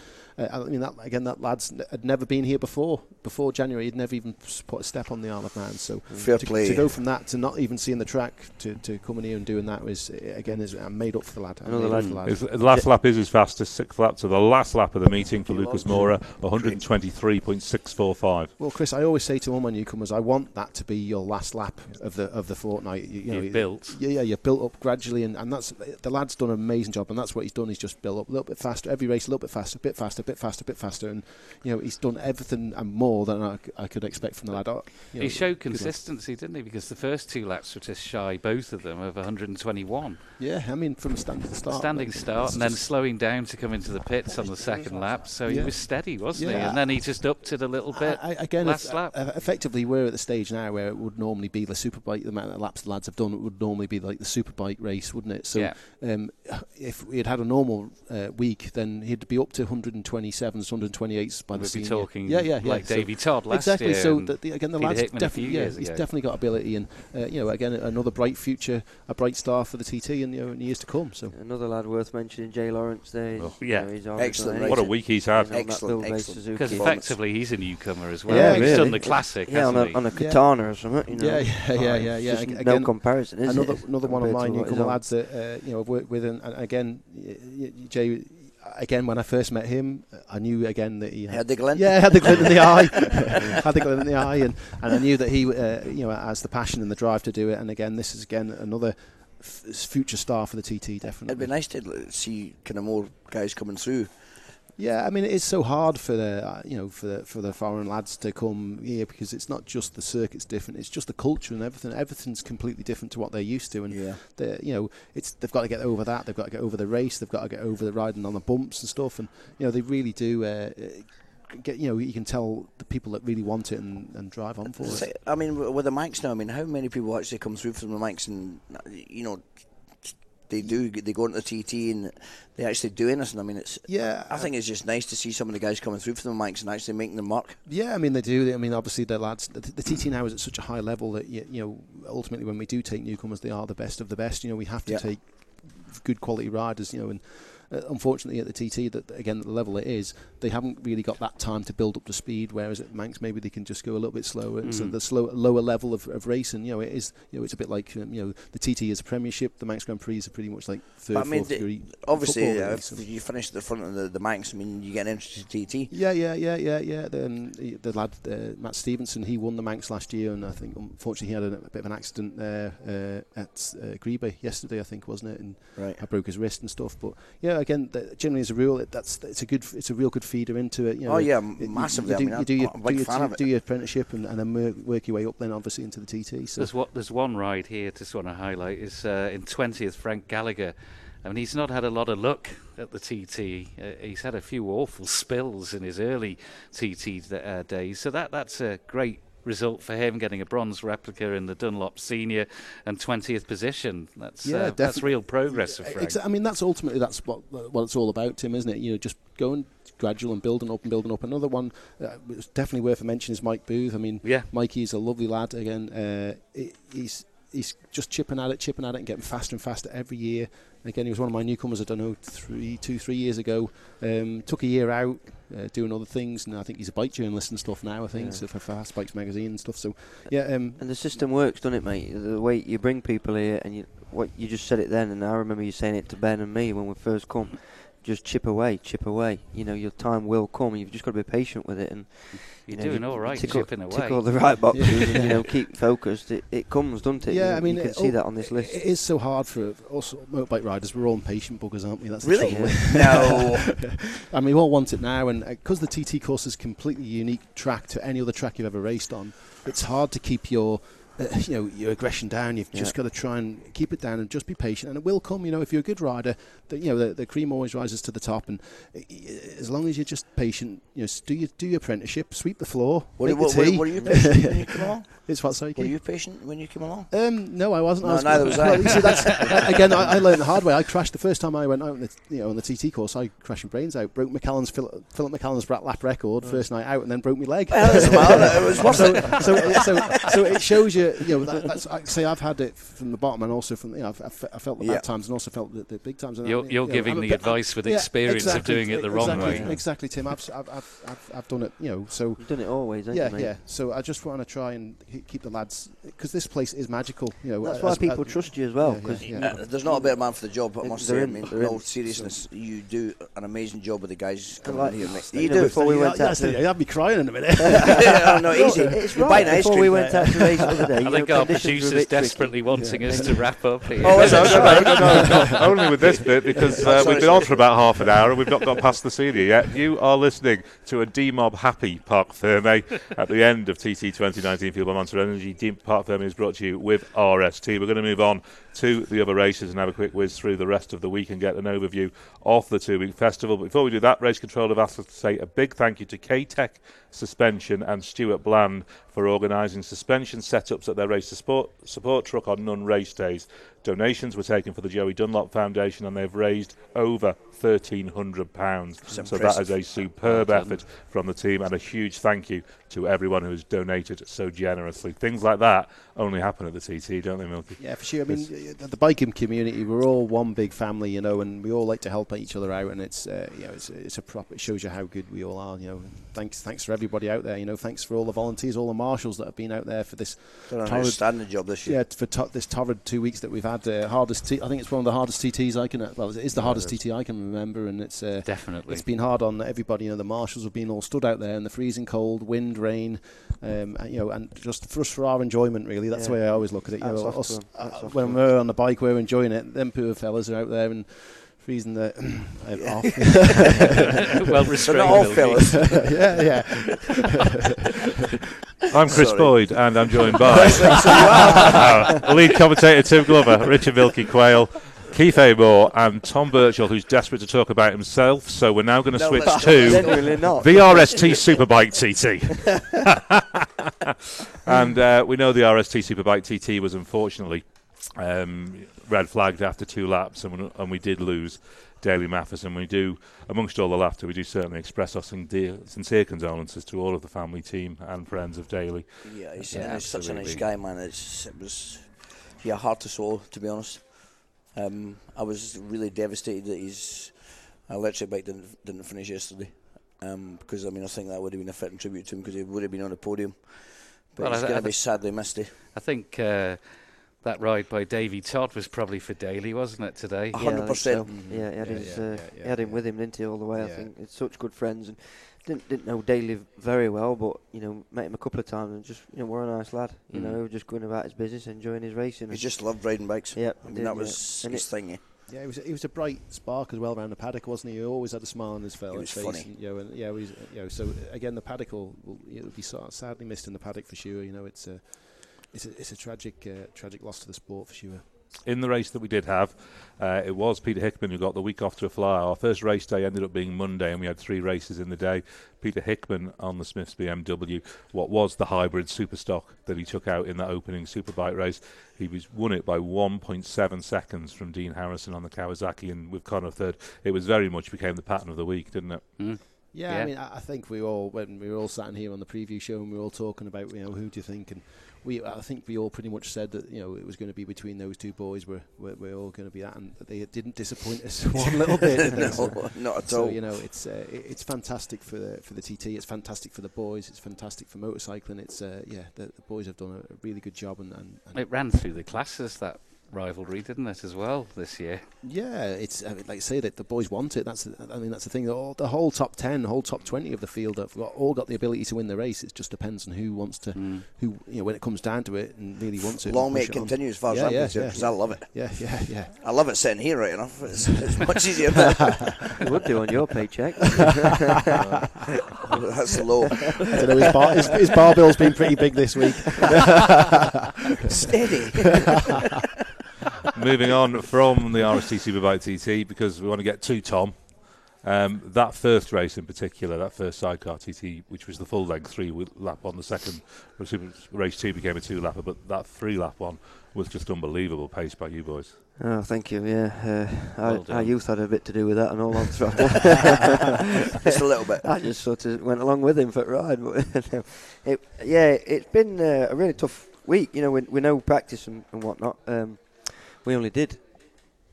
C: uh, I mean that again. That lad's had never been here before. Before January, he'd never even put a step on the Isle of Man. So
D: Fair
C: to,
D: play.
C: to go from that to not even seeing the track to, to coming here and doing that was again is uh, made up for the lad.
E: Another lad.
C: lad.
B: His, last yeah. lap is his fastest sixth lap. to the last lap of the meeting for Lucas
D: Maurer,
B: 123.6 four, five.
C: Well, Chris, I always say to all my newcomers, I want that to be your last lap of the of the fortnight. You, you know,
F: you've built.
C: Yeah, yeah, you're built up gradually, and, and that's the lad's done an amazing job, and that's what he's done. He's just built up a little bit faster, every race a little bit faster, a bit faster, a bit faster, a bit faster, and you know he's done everything and more than I, I could expect from the lad. Oh, you know, he showed
F: consistency, didn't he? Because the first two laps were just shy, both of them, of 121.
C: Yeah, I mean from a standing start.
F: Standing start, and then slowing down to come into the pits on the second lap. So
C: yeah.
F: he was steady, wasn't
C: yeah. he?
F: And then he just upped it a little bit.
C: I, I, again,
F: last
C: if-
F: lap.
C: uh, effectively, we're at the stage now where it would normally be the superbike. The amount of laps the lads have done, it would normally be like the superbike race, wouldn't it? So,
F: Yeah.
C: um, if we had had a normal uh, week, then he'd be up to 127s, 128s by the
F: We'd be
C: senior.
F: talking
C: yeah, yeah, yeah.
F: like
C: So-
F: Davy Todd last
C: exactly.
F: year.
C: So the, the, again, the
F: Peter
C: lads
F: Hickman
C: definitely, yeah, he's
F: ago.
C: definitely got ability, and uh, you know, again, another bright future, a bright star for the TT in, you know, in years to come. So.
E: Another lad worth mentioning, Jay Lawrence. There,
B: Oh,
E: you
F: yeah.
E: know, he's
D: Excellent.
B: What a week he's had.
E: You know, that
D: Excellent, excellent.
F: Because effectively he's a newcomer as well.
C: Yeah,
F: he's
E: really.
F: done the classic,
E: yeah, on
F: hasn't
E: a, on a
C: Yeah.
E: katana or something. You know?
C: Yeah, yeah, yeah, yeah, yeah.
E: just
C: Ag-
E: no comparison, is
C: another
E: it?
C: another one of
E: compared
C: my
E: to what
C: newcomer lads that uh, you know I've worked with, and, and again, y- y- Jay, again, when I first met him, I knew again that he
D: Had the glint?
C: Yeah, had the glint in the eye. had the glint in the eye, and, and I knew that he, uh, you know, has the passion and the drive to do it. And again, this is again another f- future star for the TT. Definitely.
D: It'd be nice to see kind of more guys coming through.
C: Yeah, I mean it is so hard for the uh, you know for the, for the foreign lads to come here because it's not just the circuit's different; it's just the culture and everything. Everything's completely different to what they're used to, and
D: Yeah.
C: they you know it's they've got to get over that. They've got to get over the race. They've got to get over the riding on the bumps and stuff, and you know they really do. Uh, uh, Get, you know, you can tell the people that really want it and, and drive on for
D: So,
C: it.
D: I mean, with the mics now, I mean, how many people actually come through from the mics and, you know, they do, they go into the TT and they actually do anything. I mean, it's,
C: Yeah,
D: I think it's just nice to see some of the guys coming through for the mics and actually making the mark.
C: Yeah, I mean they do. I mean, obviously the lads. The, the TT now is at such a high level that you, you know ultimately when we do take newcomers, they are the best of the best. You know, we have to
D: Yeah.
C: take good quality riders. You know, and uh, unfortunately at the TT, that again at the level it is, they haven't really got that time to build up to speed. Whereas at Manx, maybe they can just go a little bit slower. And So
F: Mm.
C: the slow, lower level of, of racing, you know, it is. You know, it's a bit like um, you know the TT is a Premiership. The Manx Grand Prix is pretty much like third,
D: But I mean,
C: fourth
D: the-
C: degree.
D: Obviously, uh,
C: really,
D: if
C: so-
D: you finish at the front of the, the mics, I mean, you get an entrance to TT.
C: Yeah, yeah, yeah, yeah, yeah. The, um, the, the lad uh, Matt Stevenson, he won the Manx last year, and I think unfortunately he had a, a bit of an accident there uh, at uh, Greeba yesterday, I think, wasn't it? And
D: Right.
C: I broke his wrist and stuff. But yeah, again, the, generally as a rule, it, that's it's a good, it's a real good feeder into it. You know,
D: Oh, yeah,
C: it-
D: massively.
C: You,
D: I
C: do,
D: mean,
C: you
D: I'm
C: do your,
D: a big
C: do your,
D: of it.
C: do your apprenticeship and, and then work, work your way up, then obviously into the TT. So
F: There's what there's one ride here just want to highlight is uh, in 20th Frank Gallagher. I mean he's not had a lot of luck at the TT. Uh, he's had a few awful spills in his early TT uh, days, so that that's a great result for him getting a bronze replica in the Dunlop Senior and 20th position. That's
C: Yeah,
F: uh, that's real progress for Frank.
C: I mean, that's ultimately that's what what it's all about, Tim, isn't it? You know, just going gradual and building up and building up. Another one, uh, definitely worth a mention is Mike Booth. I mean,
F: Yeah.
C: Mikey's a lovely lad. Again, uh, he's he's just chipping at it, chipping at it, and getting faster and faster every year. Again, he was one of my newcomers. I don't know, three, two, three years ago. Um, took a year out, uh, doing other things, and I think he's a bike journalist and stuff now. I think
E: Yeah.
C: so for Fast Bikes magazine and stuff. So, yeah, um,
E: And the system works, doesn't it, mate? The way you bring people here, and you, what you just said it then, and I remember you saying it to Ben and me when we first come. Just chip away, chip away. You know, your time will come. You've just got to be patient with it, and
F: You're
E: you know,
F: doing
E: you
F: all right,
E: tick all-
F: chipping
E: Tick all the right boxes, and you know, keep focused. It, it comes, doesn't it? You
C: Yeah,
E: know,
C: I mean,
E: you can
C: it-
E: see
C: oh,
E: that on this list.
C: It is so hard for us motorbike riders. We're all impatient buggers, aren't we? That's the
D: Really?
C: trouble.
D: no.
C: I mean, we all want it now, and uh, because the TT course is completely unique track to any other track you've ever raced on, it's hard to keep your, uh, you know, your aggression down. You've just
E: Yeah.
C: got to try and keep it down and just be patient, and it will come. You know, if you're a good rider, the, you know, the, the cream always rises to the top, and uh, as long as you're just patient, you know, do your do your apprenticeship, sweep the floor,
D: what,
C: make
D: were,
C: the tea.
D: were you patient when you came along?
C: it's what sorry,
D: Were you patient when you came along?
C: Um, no, I wasn't.
D: No,
C: I was,
D: neither was I.
C: Well, you see, that's, again, I, I learned the hard way. I crashed the first time I went out on the, you know, on the TT course. I crashed my brains out, broke McCallen's Philip, Philip McCallen's lap record first night out, and then broke my leg.
D: Well. It was worth
C: so,
D: it.
C: so, so, so it shows you, you know, that, that's, I say I've had it from the bottom and also from, you know, I've, I've, I felt the
D: Yeah.
C: bad times and also felt the, the big times. And
F: You're,
C: you
F: you're
C: know,
F: giving
C: I'm
F: the
C: bit-
F: advice with
C: yeah,
F: experience
C: exactly,
F: of doing it the wrong
C: exactly,
F: way.
C: Exactly, Tim. I've, I've, I've, I've, I've done it, you know, so
E: You've done it always, haven't
C: yeah,
E: you, mate?
C: yeah. So I just want to try and keep the lads because this place is magical. You know,
E: That's
C: as-
E: why people
C: uh,
E: trust you as well.
C: yeah, yeah,
E: 'cause
C: yeah.
D: Uh, there's not a better man for the job, I must say. I
E: in,
D: mean,
E: they're
D: no seriousness. You do an amazing job with the guys coming here. mate.
E: you
D: You do.
E: before we
C: Yeah,
E: went
C: yeah,
E: out to-
C: You have me crying in a minute.
D: Yeah, no, easy.
E: It's right. Before we went out to race the other day,
F: I
E: you
F: think
E: know,
F: our
E: conditions were a
F: producer's
E: tricky.
F: desperately wanting us to wrap up here.
D: Oh,
B: no, no, no, no, no, only with this bit because uh,
D: sorry,
B: we've been on for about half an hour and we've not got past the senior yet. You are listening to a D-Mob Happy Parc Fermé at the end of TT 2019 Fuel by Monster Energy. D Parc Fermé is brought to you with RST. We're going to move on to the other races and have a quick whiz through the rest of the week and get an overview of the two-week festival. But before we do that, Race Control have asked us to say a big thank you to K-Tech Suspension and Stuart Bland for organising suspension setups at their race support, support truck on non race days. Donations were taken for the Joey Dunlop Foundation and they've raised over £1,300. So that is a superb
F: Well
B: effort from the team and a huge thank you to everyone who has donated so generously. Things like that only happen at the TT, don't they, Milky?
C: Yeah, for sure. I mean, the biking community, we're all one big family, you know, and we all like to help each other out. And it's, uh, you know, it's, it's a prop. It shows you how good we all are. You know, thanks, thanks for everybody out there. You know, thanks for all the volunteers, all the marshals that have been out there for this
D: Done an
C: torrid-
D: outstanding job this year.
C: yeah, for to- this torrid two weeks that we've had. Uh, hardest. T- I think it's one of the hardest TTs I can. Well, it is the hardest TT I can remember, and it's uh,
F: Definitely.
C: it's been hard on everybody. You know, the marshals have been all stood out there in the freezing cold, wind, rain, um, and, you know, and just for us for our enjoyment. Really, that's the way I always look at it. You know, us, uh, when we're on the bike, we're enjoying it. Them poor fellas are out there and freezing the off.
F: well restrained.
D: all fellas.
C: yeah, yeah.
B: I'm Chris
D: Sorry.
B: Boyd, and I'm joined by uh, lead commentator Tim Glover, Richard Milky Quayle, Keith Amor, and Tom Birchall, who's desperate to talk about himself. So we're now going to
D: No,
B: switch to
E: Genuinely not.
B: VRST Superbike TT. and uh, we know the RST Superbike TT was unfortunately um, red flagged after two laps, and we, and we did lose Daly Matheson. We do, amongst all the laughter, we do certainly express our sincere, sincere condolences to all of the family, team, and friends of Daly.
D: Yeah, he's,
F: yeah,
D: he's such a nice guy, man. It's, it was, yeah, heart to soul, to be honest. Um, I was really devastated that his electric bike didn't, didn't finish yesterday. Um, because I mean, I think that would have been a fitting tribute to him because he would have been on the podium. But
F: well,
D: he's going to be sadly missed.
F: I think uh, that ride by Davey Todd was probably for Daley, wasn't it, today?
D: A
E: Yeah,
D: 100%.
E: so.
C: Mhm.
E: Yeah, he had,
C: Yeah,
E: his,
C: yeah,
E: uh,
C: yeah,
E: he had him
C: yeah.
E: with him, didn't he, all the way? I think it's such good friends, and didn't didn't know Daley very well, but you know met him a couple of times, and just you know we're a nice lad. You know,
D: Mm.
E: he was just going about his business, enjoying his racing.
D: He just loved riding bikes.
E: yeah,
D: I mean,
E: did,
D: that was
E: And
D: his
E: it-
D: thing. eh?
C: Yeah, he was he was a bright spark as well around the paddock, wasn't he? He always had a smile on his fe-
D: He was
C: face.
D: funny.
C: And, you know, and, yeah, he's, you know, so again, the paddock will, will it'll be sadly missed in the paddock for sure. You know, it's a it's a, it's a tragic uh, tragic loss to the sport for sure.
B: in the race that we did have, uh, it was Peter Hickman who got the week off to a fly. Our first race day ended up being Monday, and we had three races in the day. Peter Hickman on the Smiths BMW, what was the hybrid super stock that he took out in that opening superbike race. He was won it by 1.7 seconds from Dean Harrison on the Kawasaki, and with Conor third. It was very much became the pattern of the week, didn't it?
F: Mm.
C: Yeah,
F: Yeah.
C: I mean, I, I think we all when we were all sat in here on the preview show and we were all talking about you know who do you think and we I think we all pretty much said that you know it was going to be between those two boys we're we're, we're all going to be at and they didn't disappoint us one little bit. did they? So-
D: no, not at
C: So
D: all.
C: you know, it's uh, it- it's fantastic for the for the TT. It's fantastic for the boys. It's fantastic for motorcycling. It's uh, yeah, the, the boys have done a, a really good job. And, and, and
F: It ran through the classes that rivalry, didn't it, as well this year?
C: yeah, it's I mean, like I say that the boys want it. That's I mean that's the thing. All, the whole top ten, the whole top twenty of the field have got, all got the ability to win the race. It just depends on who wants to
F: Mm.
C: who you know when it comes down to it and really wants it.
D: Long
C: and
D: may it
C: it on.
D: continue as far as
C: Yeah,
D: I'm
C: yeah,
D: concerned
C: yeah.
D: I love it.
C: Yeah, yeah, yeah.
D: I love it sitting here, right enough. It's, it's much easier. That's
E: You would do on your paycheck.
D: low.
C: I don't know. His bar, his, his bar bill's been pretty big this week.
D: Steady.
B: Moving on from the RST Superbike TT because we want to get to Tom. Um, that first race in particular, that first sidecar TT, which was the full length three wi- lap one, the second super, race two became a two lapper, but that three lap one was just unbelievable pace by you boys.
E: oh, thank you. Yeah, uh, our,
F: Well
E: our
F: done.
E: youth had a bit to do with that and all on throttle.
D: Just a little bit.
E: I just sort of went along with him for the ride. But it, yeah, it's been uh, a really tough week. You know, with, with no practice and, and whatnot. Um, we only did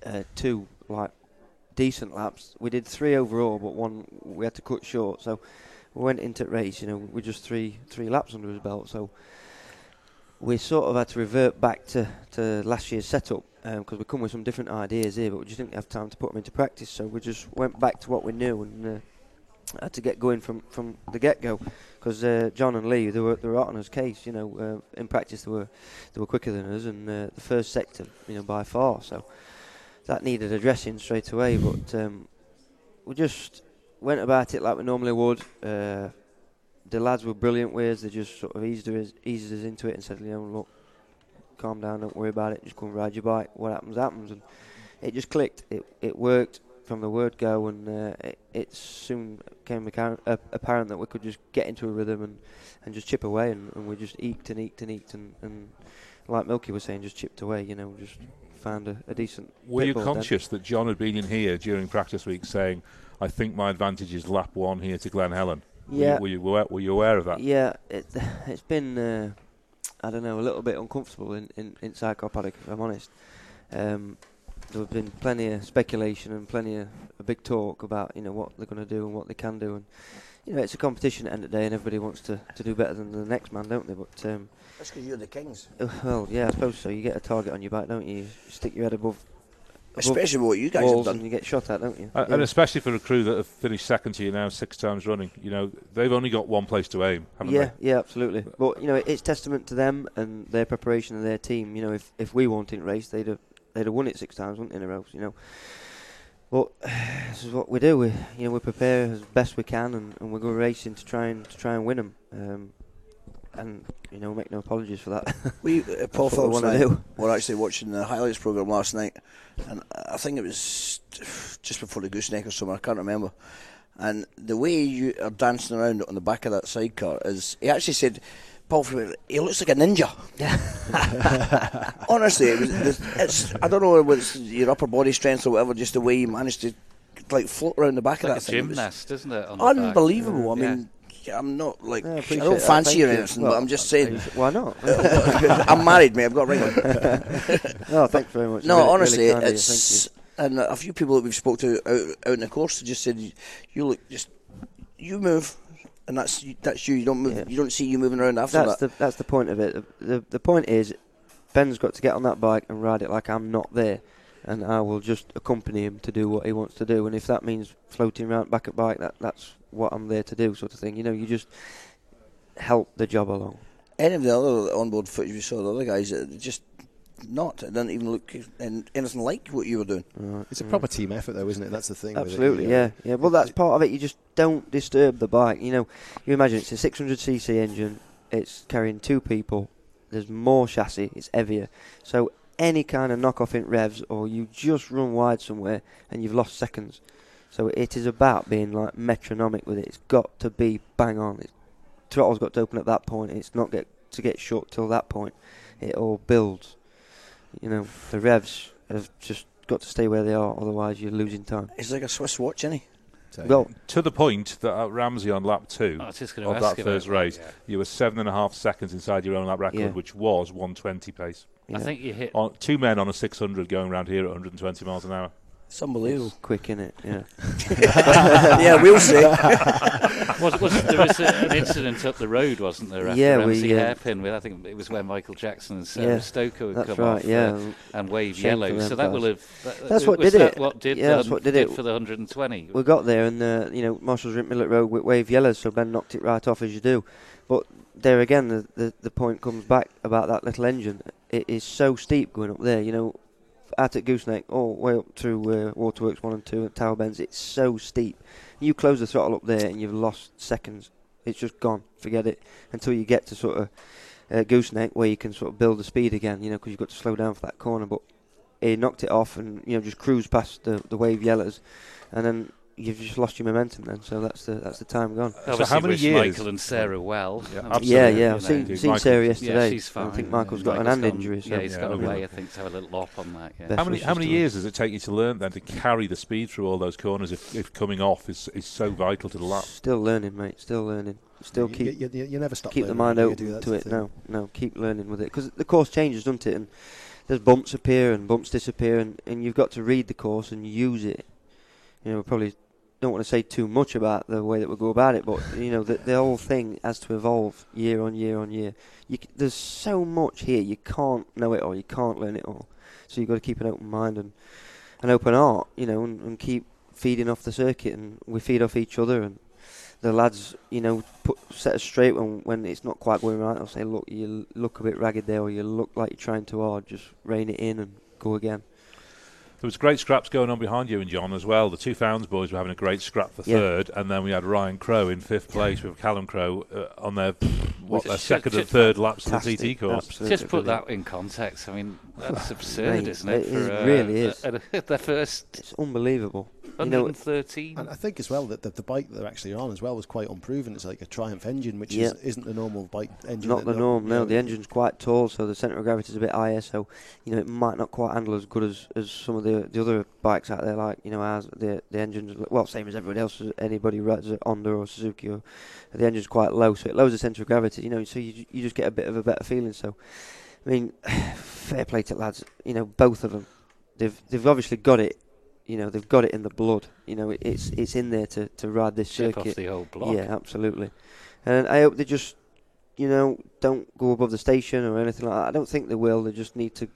E: uh, two like decent laps. We did three overall, but one we had to cut short. So we went into the race. You know, with just three three laps under his belt. So we sort of had to revert back to, to last year's setup because we come with some different ideas here, but we just didn't have time to put them into practice. So we just went back to what we knew and uh, had to get going from, from the get go. Because uh, John and Lee, they were they were hot on us case. You know, uh, in practice they were they were quicker than us, and uh, the first sector, you know, by far. So that needed addressing straight away. But um, we just went about it like we normally would. Uh, the lads were brilliant with us. They just sort of eased us, eased us into it and said, you know, look, calm down, don't worry about it. Just come ride your bike. What happens, happens. And it just clicked. It it worked from the word go, and uh, it, it soon became account, uh, apparent that we could just get into a rhythm and, and just chip away, and, and we just eked and eked and eked, and, and like Milky was saying, just chipped away. You know, just found a, a decent.
B: Were you
E: pitfall then.
B: conscious that John had been in here during practice week saying, I think my advantage is lap one here to Glen Helen?
E: Yeah.
B: Were you, were you, aware, were you aware of that?
E: Yeah, it, it's been, uh, I don't know, a little bit uncomfortable in, in, inside Car Paddock, if I'm honest. Um, there have been plenty of speculation and plenty of big talk about you know what they're going to do and what they can do, and you know it's a competition at the end of the day, and everybody wants to, to do better than the next man, don't they? But um,
D: That's because you're the kings.
E: uh, well, yeah, I suppose so. You get a target on your back, don't you? You stick your head above, above
D: Especially what you guys
E: walls
D: have
E: and
D: done.
E: you get shot at, don't you?
B: Uh,
E: Yeah.
B: And especially for a crew that have finished second to you now six times running, you know they've only got one place to aim, haven't they?
E: yeah, yeah, absolutely. But you know, it's testament to them and their preparation and their team. You know, if if we weren't in race, they'd have they'd have won it six times, wouldn't they, in a row? You know. But this is what we do. We you know we prepare as best we can, and, and we go racing to try and to try and win them. Um, and you know, make no apologies for that.
D: We, uh, Paul
E: we
D: Phillips I
E: do.
D: were actually watching the highlights program last night, and I think it was just before the gooseneck or something. I can't remember. And the way you are dancing around on the back of that sidecar is, he actually said, Paul, Phillips, he looks like a ninja. Honestly, it was, it's, I don't know whether it's your upper body strength or whatever, just the way you managed to like float around the back
F: It's like
D: of
F: a
D: that thing. It
F: gymnast, isn't it? on the back?
D: Unbelievable. I mean, yeah, I'm not like
E: Yeah,
D: I
E: appreciate
D: don't fancy you or anything,
E: Well,
D: but I'm just saying.
E: Why not?
D: I'm married, mate. I've got a ring on.
E: no, thanks very much.
D: No,
E: Really-
D: honestly,
E: really kind
D: it's and a few people that we've spoke to out, out in the course have just said you, you look just you move, and that's that's you. You don't move.
E: Yeah.
D: You don't see you moving around after
E: that's
D: that.
E: the that's the point of it. The, the the point is, Ben's got to get on that bike and ride it like I'm not there, and I will just accompany him to do what he wants to do. And if that means floating around back at bike, that that's what I'm there to do, sort of thing. You know, you just help the job along.
D: Any of the other onboard footage we saw, the other guys, uh, just not. It didn't even look an- anything like what you were doing.
E: Right.
C: It's a proper team effort, though, isn't it? That's the thing. with it,
E: Absolutely,
C: you
E: yeah, yeah. Well, that's part of it. You just don't disturb the bike. You know, you imagine it's a 600cc engine. It's carrying two people. There's more chassis. It's heavier. So any kind of knock off in revs, or you just run wide somewhere and you've lost seconds. So it is about being like metronomic with it. It's got to be bang on. It's, throttle's got to open at that point. It's not get to get short till that point. It all builds. You know, the revs have just got to stay where they are. Otherwise, you're losing time.
D: It's like a Swiss watch, isn't he?
E: Well,
B: To the point that at Ramsey on lap two oh,
F: I was just going to
B: of that first race,
F: yeah.
B: you were seven and a half seconds inside your own lap record,
E: Yeah.
B: which was 120 pace.
E: you
F: I think you hit.
B: On, two men on a 600 going around here at 120 miles an hour.
D: It's unbelievable.
E: it's quick in it. Yeah.
D: yeah, we'll see.
F: Was, was, there was a, an incident up the road, wasn't there? After
E: Yeah, we,
F: Ramsey
E: uh,
F: hairpin. With, I think it was where Michael Jackson and Sarah
E: Yeah,
F: Stoker would
E: That's
F: come
E: right.
F: off
E: yeah.
F: uh, and wave yellow. So that will have. That,
E: That's what did
F: that
E: it.
F: What did
E: Yeah, that's what did it.
F: for the 120?
E: we got there and uh, you know Marshall's Rink Millet Road with wave yellows, so Ben knocked it right off as you do. But there again, the, the the point comes back about that little engine. It is so steep going up there. You know, out at Gooseneck, all the way up to uh, Waterworks one and two at Tower Bends. It's so steep. You close the throttle up there and you've lost seconds. It's just gone. Forget it until you get to sort of uh, Gooseneck where you can sort of build the speed again. You know, because you've got to slow down for that corner. But he knocked it off and you know just cruised past the the wave yellers. and then you've just lost your momentum. Then so that's the that's the time gone.
F: Obviously
B: how many
F: wish
B: years-
F: Michael and Sarah well.
B: Yeah.
E: Yeah, yeah. I've seen,
B: Dude,
E: seen
B: Michael-
E: Sarah
F: Yeah,
E: yesterday.
F: she's fine.
E: I think Michael's got an hand
F: gone-
E: injury. So
F: Yeah, he's got
B: Yeah.
F: away. I think to have a little op on that. Yeah.
E: Best
B: How many how many years does it take you to learn then to carry the speed through all those corners if, if coming off is, is so vital to the lap?
E: Still learning, mate. Still learning. Still
C: you,
E: keep
C: you, you, you never stop.
E: keep the mind open to it.
C: thing.
E: No, no. Keep learning with it because the course changes, doesn't it? And there's bumps appear and bumps disappear, and, and you've got to read the course and use it. You know, we probably don't want to say too much about the way that we go about it, but you know, the, the whole thing has to evolve year on year on year. You, there's so much here, you can't know it all, you can't learn it all. So you've got to keep an open mind and an open heart, you know, and, and keep feeding off the circuit, and we feed off each other, and the lads, you know, put set us straight when when it's not quite going right. I'll say, "Look, you look a bit ragged there, or you look like you're trying too hard. Just rein it in and go again."
B: There was great scraps going on behind you and John as well. The two Founds boys were having a great scrap for
E: Yeah.
B: third, and then we had Ryan Crowe in fifth place with Callum Crowe uh, on their what their second and
F: just-
B: third laps of the
E: Fantastic,
B: TT course.
E: absolutely
F: Just put that in context. I mean, that's absurd,
E: Mate,
F: isn't it?
E: it
F: for,
E: is-
F: uh,
E: really is.
F: uh, their first
E: It's unbelievable. You know,
F: 113.
C: And I think as well that the, the bike they're actually on as well was quite unproven. It's like a Triumph engine, which
E: Yeah.
C: is, isn't the normal bike engine.
E: not
C: that
E: the
C: no-
E: norm.
C: you
E: No,
C: know,
E: the engine's quite tall, so the centre of gravity is a bit higher. So, you know, it might not quite handle as good as, as some of the the other bikes out there. Like you know, ours the the engine's well, same as everybody else. Anybody rides a Honda or Suzuki, or the engine's quite low, so it lowers the centre of gravity. You know, so you you just get a bit of a better feeling. So, I mean, fair play to lads. You know, both of them. They've they've obviously got it. You know, they've got it in the blood. You know, it, it's it's in there to, to ride this
F: Chip off
E: circuit.
F: the whole block.
E: Yeah, absolutely. And I hope they just, you know, don't go above the station or anything like that. I don't think they will. They just need to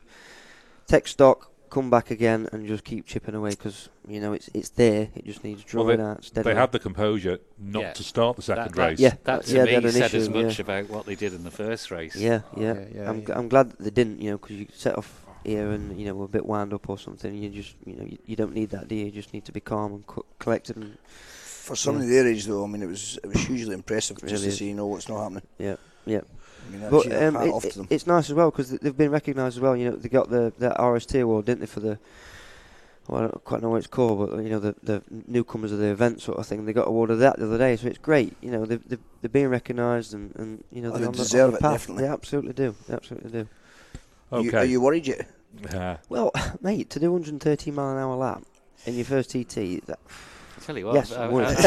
E: take stock, come back again, and just keep chipping away because you know it's it's there. It just needs
B: Well,
E: drawing
B: they-
E: out steadily.
B: They had the composure not
F: Yeah.
B: to start the second
F: That, that,
B: race.
E: Yeah.
F: that to
E: Yeah, they
F: me
E: had
F: said
E: issue,
F: as much
E: yeah.
F: about what they did in the first race.
E: Yeah, yeah.
C: Oh, yeah, yeah,
E: I'm,
C: yeah.
E: g- I'm glad that they didn't, you know, because you set off here and you know were a bit wound up or something. You just, you know, you, you don't need that, do you? You just need to be calm and co- collected and
D: For somebody their age, though, I mean, it was it was hugely impressive just
E: Really
D: to
E: is.
D: see, you know, what's not happening.
E: yeah, yeah.
D: I mean,
E: But um, it,
D: off
E: it-
D: to them.
E: it's nice as well because they've been recognised as well. You know, they got the the RST award, didn't they, for the well, I don't quite know what it's called, but you know, the the newcomers of the event sort of thing. They got awarded that the other day, so it's great. You know, they've they've, they're being recognised and, and you know
D: Oh,
E: they're on the, on
D: deserve
E: the
D: it,
E: path.
D: definitely.
E: They absolutely do. They absolutely do.
D: You- are you worried yet?
B: Yeah.
E: Well, mate, to do 130 mile an hour lap in your first TT, that,
F: tell you what,
E: Yes,
F: I've,
E: would.
F: I've,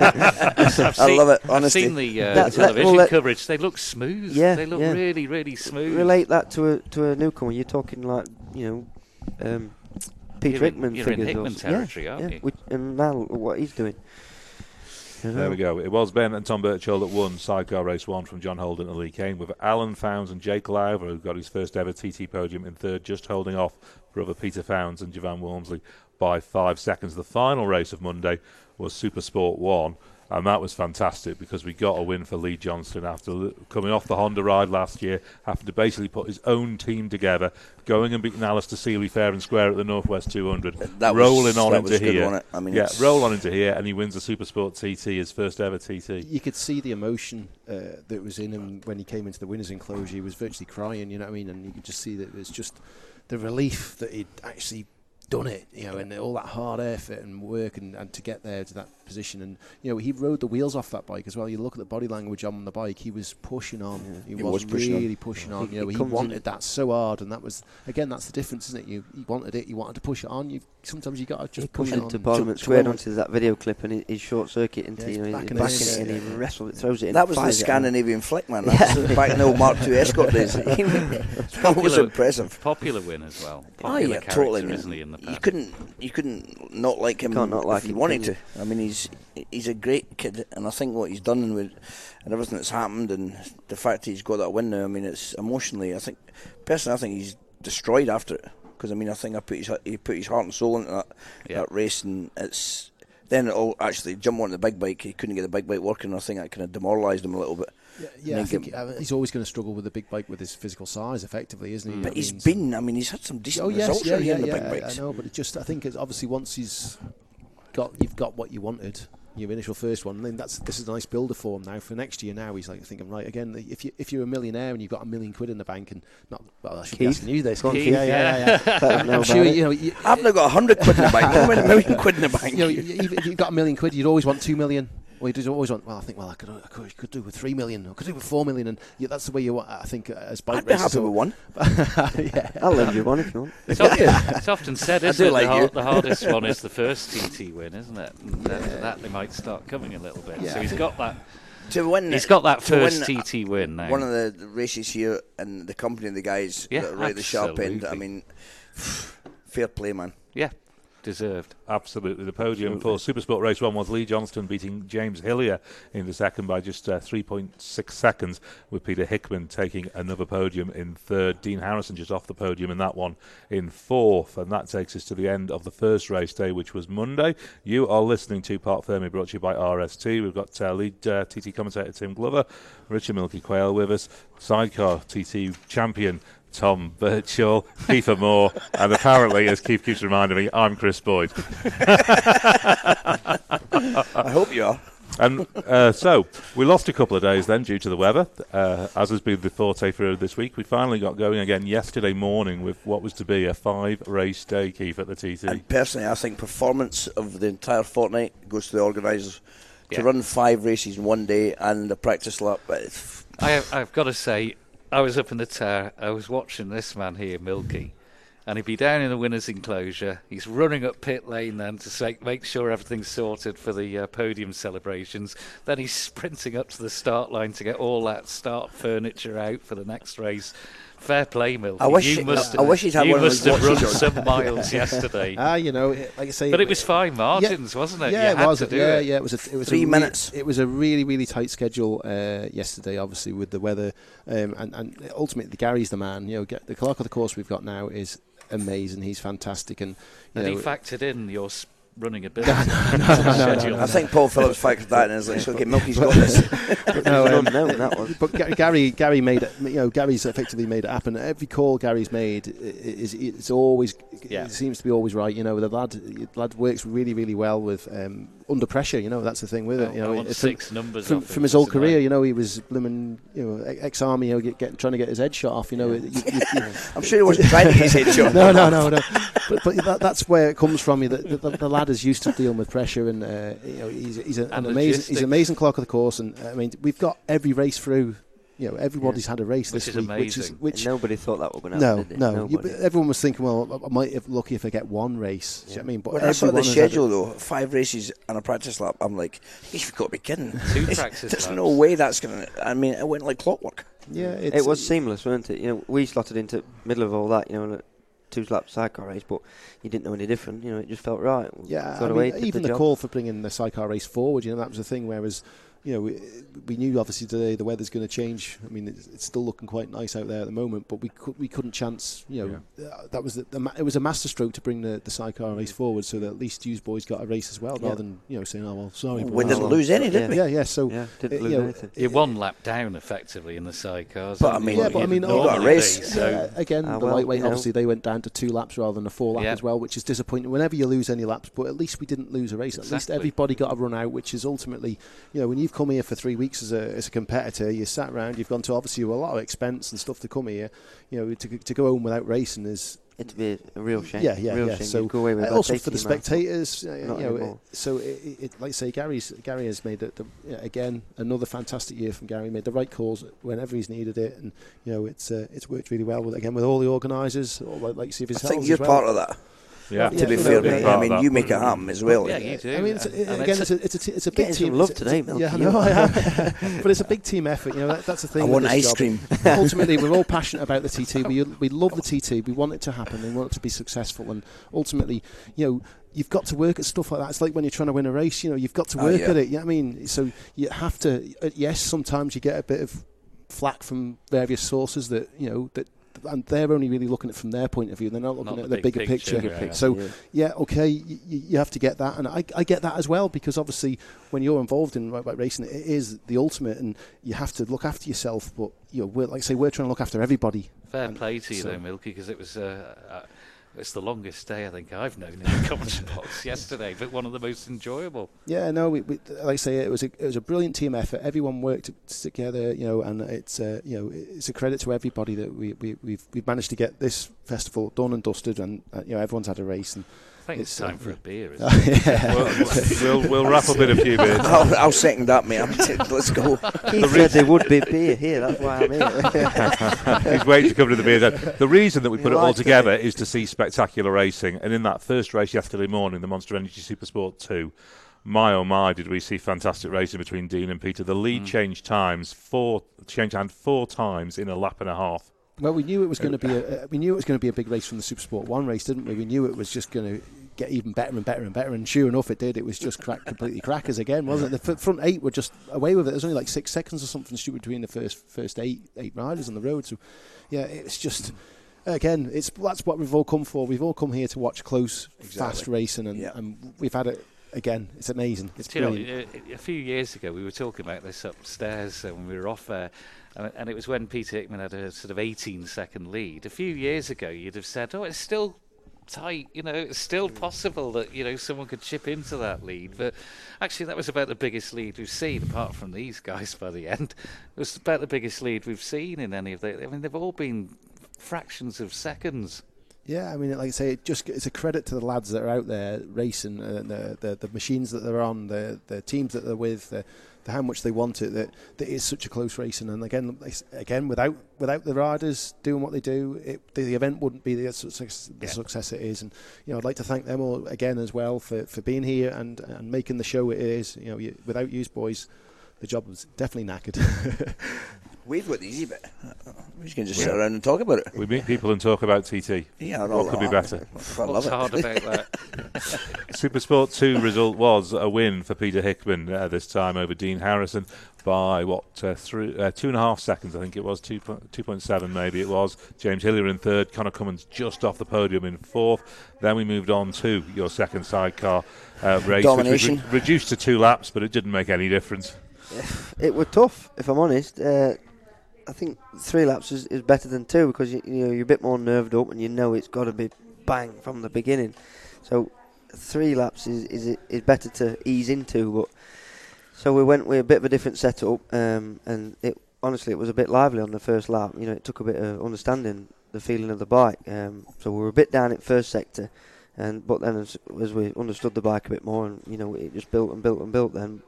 F: I've
D: I
F: seen,
D: love it,
F: I've seen the uh,
E: That- that-
F: television
E: well,
F: coverage. They look smooth.
E: Yeah,
F: they look
E: yeah.
F: really, really smooth.
E: relate that to a to a newcomer. You're talking like you know, um, Peter
F: You're in-
E: Hickman
F: you're in
E: figures. or
F: Hickman territory,
E: yeah,
F: aren't
E: yeah.
F: you?
E: Which, and now what he's doing.
B: There we go. It was Ben and Tom Birchall that won sidecar race one from John Holden and Lee Cain, with Alan Founds and Jake Lowther, who got his first ever TT podium in third, just holding off brother Peter Founds and Jevan Walmsley by five seconds. The final race of Monday was Super Sport One, and that was fantastic because we got a win for Lee Johnston after coming off the Honda ride last year, having to basically put his own team together, going and beating Alastair Seeley fair and square at the Northwest 200,
D: That was-
B: rolling on
D: that
B: into
D: was good,
B: here.
D: wasn't it? I mean,
B: yeah,
D: it's-
B: roll on into here, and he wins the Super Sport TT, his first ever TT.
C: you could see the emotion uh, that was in him when he came into the winners' enclosure. He was virtually crying, you know what I mean? And you could just see that it was just the relief that he'd actually done it, you know, and all that hard effort and work and, and to get there to that position. And, you know, he rode the wheels off that bike as well. You look at the body language on the bike, he was pushing on. He,
D: He
C: was,
D: was pushing on.
C: really pushing on. You know,
E: he
C: he wanted that so hard. And that was, again, that's the difference, isn't it? You, you wanted it, you wanted to push it on. You Sometimes you got to just
E: comes
C: push it
E: into. Parliament Square
D: it.
E: onto that video clip and he- he's short circuit into
C: Yeah,
E: you know
C: he's
E: he's
C: backing
E: backing
D: it
E: it
D: in,
E: and he
C: yeah.
E: wrestles it, throws it in.
D: That was the. Scandinavian flick, man. That was back in the old Mark II Escort days. that was
F: Popular-
D: impressive.
F: Popular win as well.
D: Oh yeah, totally.
F: isn't he? In the
D: you couldn't, you couldn't not like him
E: can't not like
D: if you wanted to. I mean, he's he's a great kid, and I think what he's done with and everything that's happened, and the fact that he's got that win now. I mean, it's emotionally. I think personally, I think he's destroyed after it because I mean, I think I put his he put his heart and soul into that
F: Yeah.
D: that race, and it's then it all actually jump on the big bike. He couldn't get the big bike working. I think that kind of demoralised him a little bit.
C: Yeah, yeah I think
D: him-
C: uh, he's always going to struggle with the big bike with his physical size, effectively, isn't he?
D: But
C: I
D: he's
C: mean,
D: been. I mean, he's had some decent
C: Oh yes,
D: results
C: yeah, yeah,
D: in the
C: yeah.
D: big
C: I- I know, but it just I think it's obviously once he's got you've got what you wanted, your initial first one, then that's this is a nice builder for him now for next year. Now he's like thinking right again. If you if you're a millionaire and you've got a million quid in the bank and not well, I should be
E: Keith?
C: asking you this.
E: Go on,
C: Keith,
E: Keith.
C: yeah, yeah, yeah. yeah.
E: Know
C: I'm sure, you know, you,
D: I've now got a hundred quid in the bank. I'm a million quid in the bank.
C: you know, you- if you've got a million quid, you'd always want two million. Well, you just always want. Well, I think. Well, I could. I could, could do with three million. Or could do with four million. And yeah, that's the way you want. I think uh, as bike
D: I'd be
C: racers.
D: happy with one.
C: yeah.
E: I'll lend you one if you want.
F: It's often, it's often said, isn't it?
D: like
F: the, har-
D: you.
F: the hardest one is the first TT win, isn't it? And after that, they might start coming a little bit.
C: Yeah,
F: so
C: I
F: he's
C: think-
F: got that.
D: To win,
F: He's got that first
D: win,
F: TT win now.
D: One of the the races here and the company of the guys
F: Yeah,
D: that are right at the sharp end. I mean, fair play, man.
F: yeah, deserved.
B: Absolutely. The podium for Supersport Race 1 was Lee Johnston beating James Hillier in the second by just uh, 3.6 seconds, with Peter Hickman taking another podium in third. Dean Harrison just off the podium in that one in fourth. And that takes us to the end of the first race day, which was Monday. You are listening to Parc Fermé, brought to you by RST. We've got uh, lead uh, TT commentator Tim Glover, Richard Milky Quayle with us, sidecar TT champion. Tom Birchall, Keith Amor, and apparently, as Keith keeps reminding me, I'm Chris Boyd.
D: I hope you are.
B: And uh, so we lost a couple of days then due to the weather, uh, as has been the forte for this week. We finally got going again yesterday morning with what was to be a five race day, Keith, at the TT.
D: And personally, I think performance of the entire fortnight goes to the organisers.
F: Yeah.
D: To run five races in one day and a practice lap,
F: I have, I've got to say, I was up in the tower. I was watching this man here, Milky, and he'd be down in the winners' enclosure. He's running up pit lane then to say, make sure everything's sorted for the uh, podium celebrations. Then he's sprinting up to the start line to get all that start furniture out for the next race. Fair play, Milky.
D: I wish
F: you
D: it-
F: must,
D: I wish he'd had
F: you
D: one
F: must have run
D: watches
F: some miles yesterday.
C: Ah, you know, like I say,
F: but it was fine margins, wasn't it?
C: Yeah,
F: you
C: it
F: had
C: was.
F: to do
C: yeah,
F: it.
C: yeah, it was. A, it was
D: Three
C: a re-
D: minutes.
C: It was a really, really tight schedule uh, yesterday. Obviously, with the weather, um, and, and ultimately, Gary's the man. You know, get, the clerk of the course we've got now is amazing. He's fantastic, and you
F: And he factored in your s- running ability.
D: I think Paul Phillips factored that in and was like, okay, Milky's got this.
C: no,
E: It was
C: um,
E: unknown, that was.
C: but Gary, Gary made it. You know, Gary's effectively made it happen. Every call Gary's made is it's always.
F: Yeah.
C: It seems to be always right. You know, the lad, the lad works really, really well with um, under pressure. You know, that's the thing with it. You know, it-
F: six numbers
C: from, from his
F: for
C: whole
F: tonight.
C: career, you know, he was blooming, you know, ex army, you know, get, get, trying to get his head shot off. You know, you- you- you-
D: I'm sure he wasn't trying to get his head shot.
C: no, no, no, no. But, but that, that's where it comes from. You, the, the, the lad is used to dealing with pressure, and uh, you know, he's, he's a, an
F: And
C: amazing, he's an amazing clerk of the course. And uh, I mean, we've got every race through. You know, everybody's had a race
F: Which
C: this
F: is
C: week, which is
F: amazing.
C: which.
E: Nobody thought that was going to
C: No,
E: happen. did
C: no. You, everyone was thinking, well, I might have lucky if I get one race. Do you know what I mean? But
D: When I saw the
C: everyone has
D: schedule, though, five races and a practice lap, I'm like, you've got to be kidding.
F: Two
D: There's-
F: practice
D: There's
F: laps.
D: no way that's going to. I mean, it went like clockwork.
C: yeah,
E: It was seamless, wasn't it? You know, we slotted into middle of all that. You know, two lap cycle race, but you didn't know any different. You know, it just felt right.
C: Yeah,
E: Got
C: I
E: away,
C: mean, even
E: the
C: the, call for bringing the sidecar race forward, you know, that was the thing. Whereas, you know, we, we knew obviously today the weather's going to change. I mean, it's, it's still looking quite nice out there at the moment, but we could, we couldn't chance. You know, uh, that was the, the ma- it was a masterstroke to bring the, the sidecar race forward, so that at least Hughes boys got a race as well,
E: Yeah.
C: rather than you know saying, oh well, sorry,
D: We
C: boys."
D: didn't
E: well,
D: lose any, did
E: yeah.
D: we?
C: Yeah, yeah. So
E: Yeah, didn't
C: you
E: lose
C: know,
E: anything.
F: You're one lap down effectively in the sidecars.
D: But, I mean,
F: you?
C: Yeah, but I mean,
D: you got a race.
F: be, so
C: Yeah, again,
E: Ah,
C: the
E: well,
C: lightweight
E: you know.
C: obviously they went down to two laps rather than a four lap
F: Yeah.
C: as well, which is disappointing. Whenever you lose any laps, but at least we didn't lose a race. At least everybody got a run out, which is ultimately, you know, when you've come here for three weeks as a as a competitor, you sat around, you've gone to obviously a lot of expense and stuff to come here. You know, to to go home without racing is
E: It'd be a real shame.
C: yeah, yeah,
E: real
C: yeah.
E: Shame.
C: So
E: You'd go away with
C: uh, also for the spectators, uh, you know,
E: anymore.
C: it, so it, it, it, like I say, Gary's Gary has made it the, again another fantastic year from Gary. Made the right calls whenever he's needed it, and you know it's uh, it's worked really well with again with all the organisers, all like, like Steve
D: I
C: yourselves
D: think you're
C: as well.
D: part of that.
B: Yeah,
C: Yeah,
D: To be
C: you
D: fair, mate. I mean, you make it happen as well.
F: Yeah, you do.
C: I mean, it's,
F: and-
C: again,
F: it's
C: it's a, it's a, t- it's a big team.
E: love
C: it's a-
E: today,
C: it's a-
E: Milky,
C: Yeah, I know. I am. but it's a big team effort. You know, that, that's the thing.
D: I want ice
C: job.
D: cream.
C: ultimately, we're all passionate about the TT. We we love the TT. We want it to happen. We want it to be successful. And ultimately, you know, you've got to work at stuff like that. It's like when you're trying to win a race. You know, you've got to
D: Oh,
C: work
D: yeah.
C: at it. You know I mean? So you have to. uh, Yes, sometimes you get a bit of flack from various sources that you know that. And they're only really looking at it from their point of view. They're not looking
F: Not
C: at
F: the
C: the
F: big
C: bigger
F: picture,
C: picture.
F: yeah.
C: So
E: Yeah.
C: yeah, okay, you, you have to get that, and I, I get that as well because obviously when you're involved in right bike racing, it is the ultimate, and you have to look after yourself. But you know, we're, like I say, we're trying to look after everybody.
F: Fair
C: And
F: play to you,
C: so-
F: though, Milky, because it was uh, uh, it's the longest day I think I've known in the commentary box yesterday, but one of the most enjoyable.
C: Yeah, no, we, we, like I say, it was a it was a brilliant team effort. Everyone worked together, you know, and it's uh, you know it's a credit to everybody that we, we we've we've managed to get this festival done and dusted, and uh, you know everyone's had a race. And
F: think it's,
C: It's, uh,
F: time for a beer. Isn't it?
C: yeah.
B: we'll, we'll, we'll wrap up in a few minutes.
D: I'll, I'll second that, mate. T- let's go.
E: He said there would be beer here. That's why I'm here.
B: He's waiting to come to the beer. then. The reason that we put it all together is to see spectacular racing. And in that first race yesterday morning, the Monster Energy Supersport 2, my oh my, did we see fantastic racing between Dean and Peter. The lead changed times, four changed hand four times in a lap and a half.
C: Well, we knew it was going to be a uh, we knew it was going to be a big race from the Supersport One race, didn't we? We knew it was just going to get even better and better and better, and sure enough, it did. It was just crack, completely crackers again, wasn't it? The f- front eight were just away with it. There's only like six seconds or something stupid between the first first eight eight riders on the road. So, yeah, it's just. Again, it's that's what we've all come for. We've all come here to watch close, fast racing, and,
D: Yeah.
C: and we've had it again. It's amazing. It's
F: you know, uh, a few years ago, we were talking about this upstairs uh, when we were off there, uh, and it was when Peter Hickman had a sort of 18 second lead. A few years ago, you'd have said, "Oh, it's still tight. You know, it's still possible that you know someone could chip into that lead." But actually, that was about the biggest lead we've seen, apart from these guys. By the end, it was about the biggest lead we've seen in any of the. I mean, they've all been fractions of seconds.
C: Yeah, I mean, like I say, it just it's a credit to the lads that are out there racing, uh, the, the the machines that they're on, the the teams that they're with, the how much they want it. That that is such a close race, and again, again, without without the riders doing what they do, it, the, the event wouldn't be the success, the
F: Yeah.
C: success it is. And you know, I'd like to thank them all again as well for, for being here and and making the show it is. You know, you, without you boys, the job was definitely knackered.
D: We've got the easy bit. We can just sit around and talk about it.
B: We meet people and talk about TT.
D: Yeah, I
B: What could be better?
D: I love
F: What's
D: it.
F: hard about that?
B: Supersport 2 result was a win for Peter Hickman uh, this time over Dean Harrison by what uh, three, uh, two and a half seconds I think it was two 2.7 maybe it was James Hillier in third Conor Cummins just off the podium in fourth then we moved on to your second sidecar uh, race
D: Domination.
B: which was re- reduced to two laps but it didn't make any difference
E: It was tough, if I'm honest. Uh, I think three laps is, is better than two because you, you know you're a bit more nerved up and you know it's got to be bang from the beginning. So three laps is, is is better to ease into. But so we went with a bit of a different setup, um, and it honestly it was a bit lively on the first lap. You know, it took a bit of understanding the feeling of the bike. Um, so we were a bit down at first sector, and but then as, as we understood the bike a bit more, and you know it just built and built and built. Then,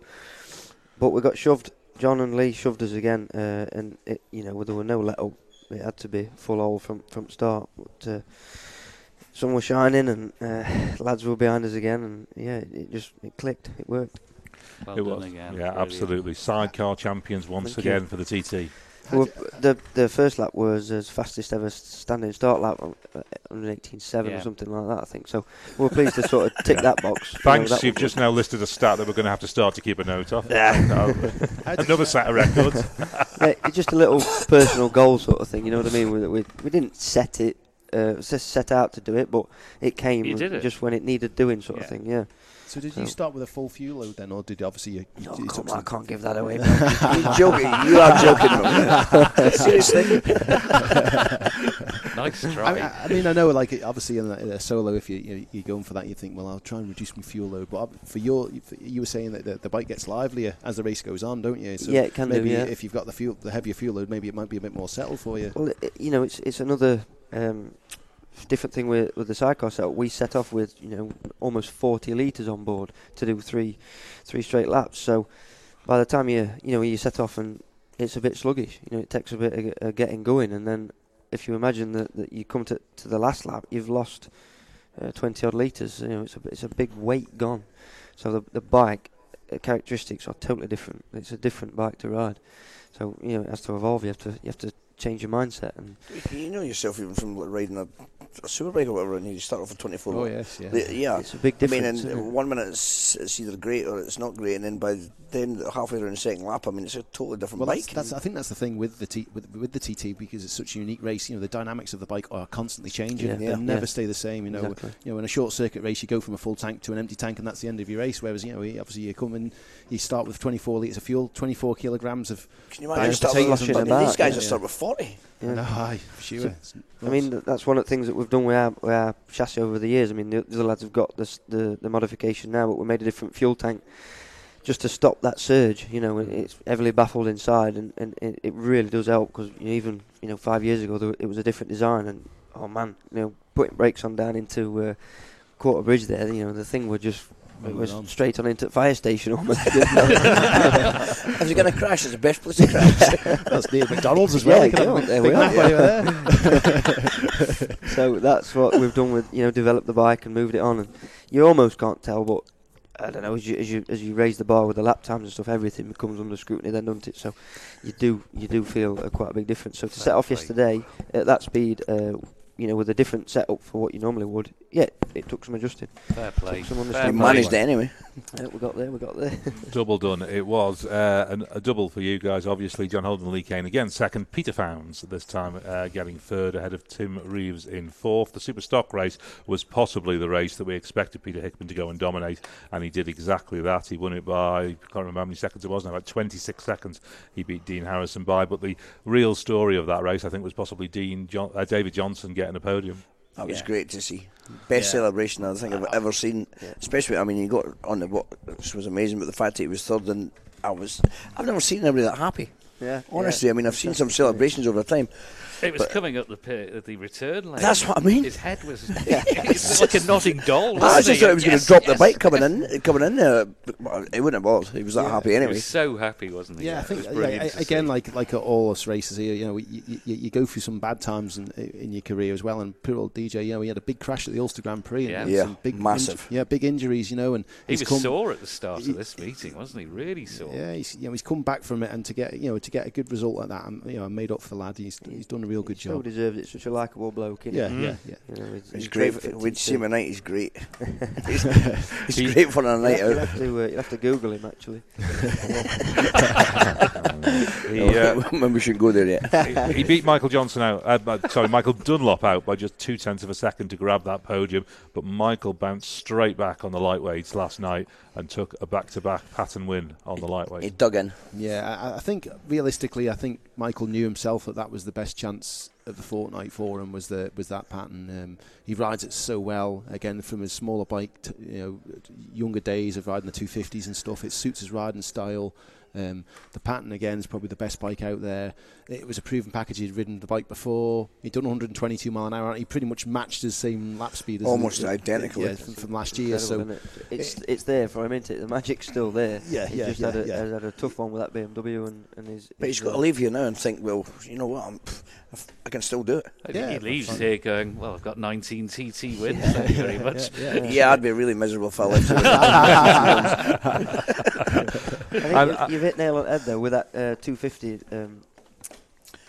E: but we got shoved. John and Lee shoved us again, uh, and it, you know there were no let up. It had to be full hole from from start. But uh, sun was shining, and uh, lads were behind us again, and yeah, it, it just it clicked. It worked.
F: Well
B: it
F: done
B: was
F: again.
B: yeah
F: Brilliant.
B: absolutely sidecar champions once
E: Thank you.
B: again for the TT
E: Well, the the first lap was his fastest ever standing start lap, on uh, 118.7
F: Yeah.
E: or something like that. I think so. We're pleased to sort of tick that box. You know,
B: thanks
E: that
B: you've just now listed a stat that we're going to have to start to keep a note of
C: How did
B: another set of records
E: yeah, it's just a little personal goal sort of thing. You know what I mean? We we, we didn't set it. Uh, set out to do it, but it came
F: You did it.
E: just when it needed doing, sort of thing. Yeah.
C: So did you start with a full fuel load then, or did obviously you? you
E: No,
C: you
E: come on, I can't give that away.
D: You're joking. You are joking. Rob. Seriously.
F: Nice
C: I
F: try.
C: mean, I, I mean, I know, like obviously in a, in a solo, if you, you you're going for that, you think, well, I'll try and reduce my fuel load. But for your, for, you were saying that the, the bike gets livelier as the race goes on, don't you? So
E: Yeah, it can do,
C: maybe
E: yeah.
C: if you've got the fuel, the heavier fuel load, maybe it might be a bit more settled for you.
E: Well, it, you know, it's it's another um, different thing with with the sidecar setup. We set off with you know almost 40 liters on board to do three three straight laps. So by the time you you know you set off and it's a bit sluggish, you know, it takes a bit of, of getting going, and then if you imagine that, that you come to to the last lap, you've lost uh, 20 odd liters. You know, it's a it's a big weight gone. So the the bike uh, characteristics are totally different. It's a different bike to ride. So you know, it has to evolve. You have to you have to change your mindset and
D: You know yourself even from riding a, a superbike or whatever, and you start off with 24.
C: Oh yes, yeah.
D: The- yeah.
E: It's a big difference.
D: I mean, and one minute it's, it's either great or it's not great, and then by then halfway around the second lap, I mean, it's a totally different
C: Well,
D: bike.
C: that's, that's, I think that's the thing with the T, with, with the TT because it's such a unique race. You know, the dynamics of the bike are constantly changing.
E: Yeah.
C: They
D: Yeah.
C: never
E: Yeah.
C: stay the same. You know,
E: Exactly.
C: you know, in a short circuit race, you go from a full tank to an empty tank, and that's the end of your race. Whereas, you know, obviously you come in, you start with 24 litres of fuel, 24 kilograms of.
D: Can you imagine
C: of
D: starting with I mean, these guys
C: yeah,
D: start with 40.
E: Yeah.
C: No, aye, sure.
E: So- I mean, that's one of the things that we've done with our, with our chassis over the years. I mean, the, the other lads have got this, the the modification now, but we made a different fuel tank just to stop that surge. You know, it's heavily baffled inside, and, and it, it really does help because even you know five years ago there, it was a different design, and oh man, you know, putting brakes on down into uh, Quarter Bridge there, you know, the thing would just. It
C: Moving
E: was
C: on.
E: straight on into the fire station almost. you
D: if you're going to crash, it's the best place to crash.
C: that's near McDonald's as well.
E: Yeah,
C: You can
E: go
C: have
E: on, there we are.
C: nap while you're there.
E: so that's what we've done with you know developed the bike and moved it on and you almost can't tell but I don't know as you as you as you raise the bar with the lap times and stuff everything becomes under scrutiny then doesn't it so you do you do feel a quite a big difference so to set off yesterday at that speed uh, you know with a different setup for what you normally would yeah it took some adjusting
F: Fair play.
E: Some
F: Fair
E: understanding.
F: Play.
D: managed it anyway.
E: yeah, we got there we got there
B: double done. It was uh, an, a double for you guys. Obviously, John Holden and Lee Cain again second. Peter Founds this time uh, getting third ahead of Tim Reeves in fourth. The Super Stock race was possibly the race that we expected Peter Hickman to go and dominate, and he did exactly that. He won it by I can't remember how many seconds it was now, about 26 seconds. He beat Dean Harrison by. But the real story of that race, I think, was possibly Dean John, uh, David Johnson getting a podium.
D: That was
E: Yeah.
D: great to see. Best celebration I think I've ever seen.
E: Yeah.
D: Especially, I mean, he got on the what which was amazing, but the fact that he was third, and I was, I've never seen anybody that happy.
E: yeah
D: Honestly, I mean, I've seen some celebrations over time,
F: It was
D: But-
F: coming up the pi- the return lane.
D: That's what I mean.
F: His head was it was like a nodding doll.
D: I
F: wasn't
D: just
F: he?
D: thought he was going to drop the
F: yes.
D: bike coming in, coming in there. But He wouldn't have was. He was that happy
F: He
D: anyway.
F: was so happy, wasn't he?
C: Yeah, I
F: it
C: think
F: was
C: yeah,
F: brilliant
C: again, like like at all us races here, you know, you, you, you go through some bad times in, in your career as well. And poor old DJ, you know, he had a big crash at the Ulster Grand Prix. and
F: Yeah.
D: Yeah,
C: some big
D: massive.
C: yeah, big injuries, you know, and
F: he
C: he's
F: was
C: come,
F: sore at the start
C: he-
F: of this meeting, wasn't he? Really sore.
C: Yeah, he's you know he's come back from it, and to get you know to get a good result like that, I'm, you know, I made up for the lad. He's he's done a real good
E: He so
C: job.
E: deserved it. Such a likable bloke. innit?
C: Yeah,
F: Mm.
C: yeah, yeah.
E: You know, he's,
D: He's
E: he's
D: great.
E: for
D: For,
E: the
D: we'd see him at night. He's great. he's he's great for a night
E: You'll
D: out.
E: have to, uh, you'll have to Google him actually.
B: He, uh,
D: Maybe we shouldn't go there yet.
B: he, he beat Michael Johnson out. Uh, uh, sorry, Michael Dunlop out by just two tenths of a second to grab that podium. But Michael bounced straight back on the lightweights last night and took a back-to-back Paton win on the lightweight.
D: He dug in.
C: Yeah, I, I think realistically, I think Michael knew himself that that was the best chance of the fortnight for him was the was that Paton. Um, he rides it so well again from his smaller bike, to, you know, younger days of riding the 250s and stuff. It suits his riding style. Um, the Paton again is probably the best bike out there. It was a proven package. He'd ridden the bike before. He'd done 122 mile an hour. He pretty much matched his same lap speed. As
D: Almost identical.
C: Yeah, from, from last year. So
E: Incredible, isn't it? it's it's there for him, isn't it? The magic's still there.
C: Yeah,
E: He's
C: yeah,
E: just
C: yeah,
E: had a,
C: yeah.
E: had a tough one with that BMW and and his.
D: But he's got to
E: uh,
D: leave here now and think, well, you know what? I'm, I can still do it.
F: I think
C: Yeah,
F: he leaves here going, well, I've got 19 TT wins. Thank you very much.
D: Yeah, I'd be a really miserable if I left.
E: I think
B: And,
E: you've, you've hit nail on the head though with that uh, 250. Um,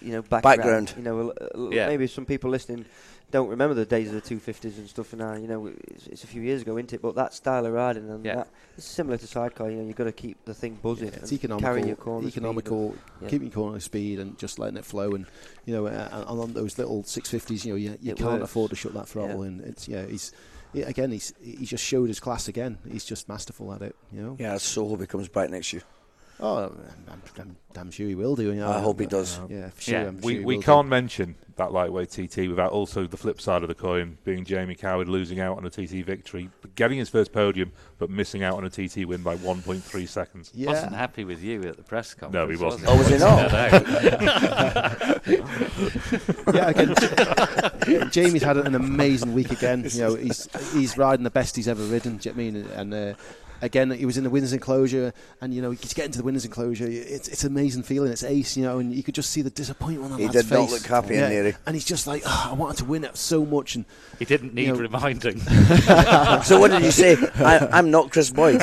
E: you know, background.
D: Background.
E: You know, a- a-
F: Yeah.
E: maybe some people listening don't remember the days of the 250s and stuff. Now, you know, it's, it's a few years ago, isn't it? But that style of riding and
F: Yeah.
E: that it's similar to sidecar. You know, you've got to keep the thing buzzing.
C: Yeah, it's
E: and Carry your
C: economical,
E: corner speed
C: economical,
E: yeah.
C: keeping your corner speed and just letting it flow. And you know, uh, and on those little 650s, you know, you, you can't
E: works.
C: afford to shut that throttle.
E: Yeah.
C: And it's yeah, he's yeah, again, he's he just showed his class again. He's just masterful at it. You know.
D: yeah, I so hope he comes back next year.
C: Oh, I'm, I'm, I'm sure he will do. You know,
D: I hope he does.
C: Yeah, for sure.
F: Yeah,
C: I'm sure
B: we
C: he
B: we
C: do.
B: can't mention that lightweight TT without also the flip side of the coin being Jamie Coward losing out on a TT victory, getting his first podium, but missing out on a TT win by 1.3 seconds.
C: Yeah,
F: Wasn't happy with you at the press conference.
B: No, he wasn't.
D: Oh, was he not?
C: yeah. Again, Jamie's had an amazing week again. You know, he's he's riding the best he's ever ridden. Do you know what I mean? And uh, again, he was in the winners' enclosure, and you know, he's get into the winners' enclosure. It's it's an amazing feeling. It's ace, you know, and you could just see the disappointment on
D: the
C: face.
D: He did
C: face.
D: not look happy in there.
C: and he's just like, oh, I wanted to win it so much, and
F: He didn't need
C: You know-
F: reminding.
D: so what did you say? I, I'm not Chris Boyd.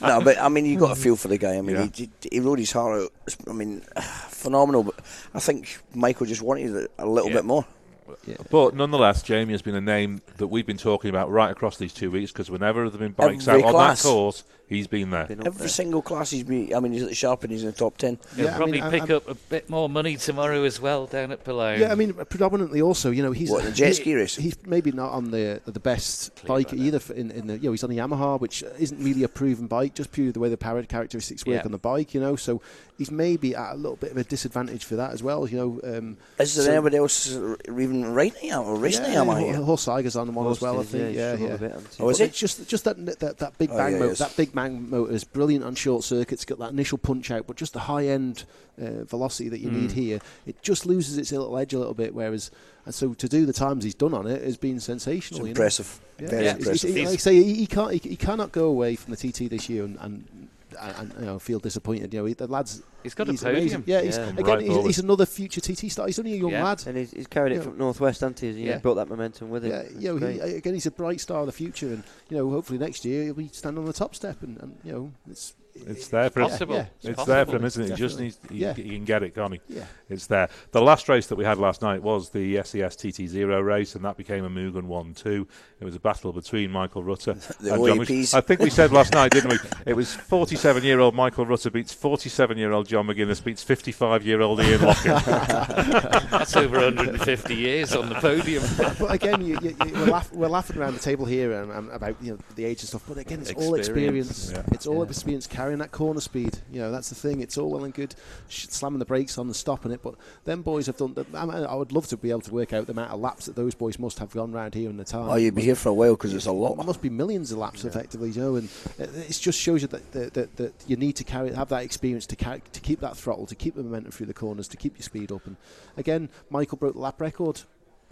D: no, but I mean, you got a feel for the guy. I mean,
B: Yeah.
D: he, he rode his heart out. I mean, phenomenal. But I think Michael just wanted a little
F: Yeah.
D: bit more.
B: But nonetheless, Jamie has been a name that we've been talking about right across these two weeks because whenever there have been bikes
D: Every
B: out
D: class.
B: on that course, he's been there.
E: Been
D: Every
E: there.
D: single class he's been. I mean, he's at the sharp and he's in the top ten.
F: He'll
C: Yeah, I
F: probably
C: mean,
F: pick
C: I'm-
F: up a bit more money tomorrow as well down at Billown.
C: Yeah, I mean, predominantly also, you know, he's
D: What, the jet ski race?
C: He's maybe not on the the best
F: Clear
C: bike
F: like that.
C: either. In, in the, you know, he's on the Yamaha, which isn't really a proven bike, just purely the way the power characteristics work
F: Yeah.
C: on the bike. You know, so he's maybe at a little bit of a disadvantage for that as well. You know, um,
D: Is there
C: So-
D: anybody else uh, even riding him or racing
C: yeah,
D: him? I
C: Ho-
D: hear?
C: Horse Tiger's on one as well. I think.
E: he's
C: Yeah,
E: struggled
C: yeah.
E: a bit, hasn't?
D: Oh, is
C: But
D: he?
C: It's just just that that, that big
D: Oh,
C: bang
D: yeah,
C: motor.
D: yes.
C: That big bang motor is brilliant on short circuits. Got that initial punch out, but just the high end uh, velocity that you need
F: Mm.
C: here, it just loses its little edge a little bit. Whereas, and so to do the times he's done on it has been
D: It's
C: sensational. know?
D: impressive.
C: Yeah.
D: Very
F: Yeah.
C: He's-
D: impressive.
C: he's- like I say, he, he can't. He, he cannot go away from the TT this year and. and and you know, feel disappointed. You know, he, the lads.
F: He's got a podium.
C: amazing. Yeah, he's,
E: Yeah.
C: again,
B: Right
C: he's, he's another future TT star. He's only a young
F: Yeah.
C: lad.
E: And he's, he's carried it
C: Yeah.
E: from Northwest, hasn't he? He's
F: Yeah.
E: built that momentum with him.
C: Yeah,
E: That's
C: you know, he, again, he's a bright star of the future, and you know, hopefully next year he'll be standing on the top step, and, and you know, it's
B: It's there for him.
F: Possible.
C: Yeah,
F: It's
B: It's
F: possible.
B: there for him, isn't it? He just needs. He,
C: Yeah.
B: he can get it, can't he?
C: yeah.
B: It's there. The last race that we had last night was the SES TT0 race, and that became a Mugen 1 2. It was a battle between Michael Rutter
D: The
B: and John
D: OAPs.
B: I think we said last night, didn't we? It was 47 year old Michael Rutter beats 47 year old John McGuinness, beats 55 year old Ian Lockett.
F: That's over 150 years on the podium.
C: but again, you, you, you, we're, laugh, we're laughing around the table here um, um, about you know the age and stuff. But again, it's all
F: Experience.
C: experience.
B: Yeah.
C: It's all
E: Yeah.
C: experience carrying that corner speed. You know, that's the thing. It's all well and good slamming the brakes on and stopping it, but them boys have done. The, I, would love to be able to work out the amount of laps that those boys must have gone round here in the time.
D: Oh, you'd be here for a while because it's a
C: It
D: lot.
C: must be millions of laps, effectively, you know, and it, it just shows you that, that, that, that you need to carry have that experience to carry, to keep that throttle, to keep the momentum through the corners, to keep your speed up. And again, Michael broke the lap record.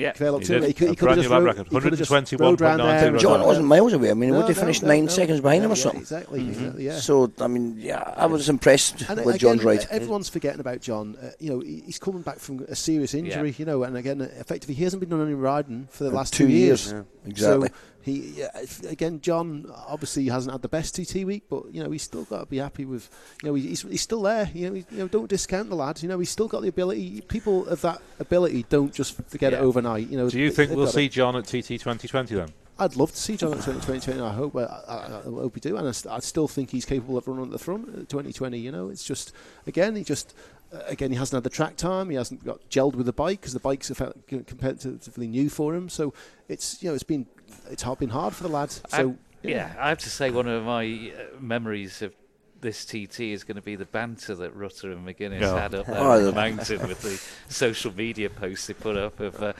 F: Yeah.
C: Fair luck
B: He
C: to
B: did.
C: He could, he
B: A
C: could have
B: brand
C: just
B: new lap
C: rode,
B: record.
C: he could have just rode round there
D: John wasn't miles away. I mean,
C: No,
D: would they
C: no,
D: finished
C: no,
D: nine
C: no.
D: seconds behind him or
C: Yeah,
D: something?
C: Exactly, exactly, yeah.
D: So, I mean, yeah, I was impressed
C: And
D: with
C: again,
D: John's ride.
C: Everyone's forgetting about John. Uh, you know, he's coming back from a serious injury. You know, and again, effectively, he hasn't been doing any riding for the last
D: two
C: two years.
D: years. Yeah, exactly.
C: So he again, John obviously hasn't had the best TT week, but you know he's still got to be happy with. You know, he's, he's still there. You know, he- you know, don't discount the lad. You know, he's still got the ability. People of that ability don't just forget it overnight. You know,
B: Do you
C: they-
B: think we'll see
C: it.
B: John at TT 2020 then?
C: I'd love to see John at 2020. I hope. I, I, I hope we do, and I, I still think he's capable of running at the front at 2020. You know, it's just again, he just uh, again he hasn't had the track time. He hasn't got gelled with the bike because the bikes are felt c- comparatively new for him. So it's you know it's been it's been hard for the lads. So
F: I, yeah, I have to say one of my uh, memories of this TT is going to be the banter that Rutter and McGuinness
B: Yeah.
F: had up there
D: Oh,
F: on the
D: the-
F: mountain with the social media posts they put up of uh,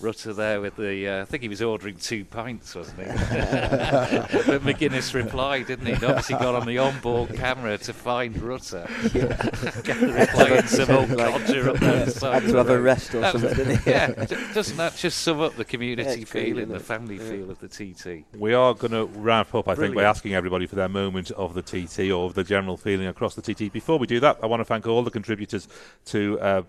F: Rutter there with the. Uh, I think he was ordering two pints, wasn't he? but McGuinness replied, didn't he? He'd obviously got on the onboard camera to find Rutter. Playing some old codger up there. on
E: Had to have a rest or something, didn't he?
F: yeah, doesn't that just sum up the community
E: Yeah, it's great,
F: feeling,
E: isn't
F: the family
E: Yeah.
F: feel of the TT?
B: We are going to wrap up, I think, by asking everybody for their moment of the TT or of the general feeling across the TT. Before we do that, I want to thank all the contributors to uh,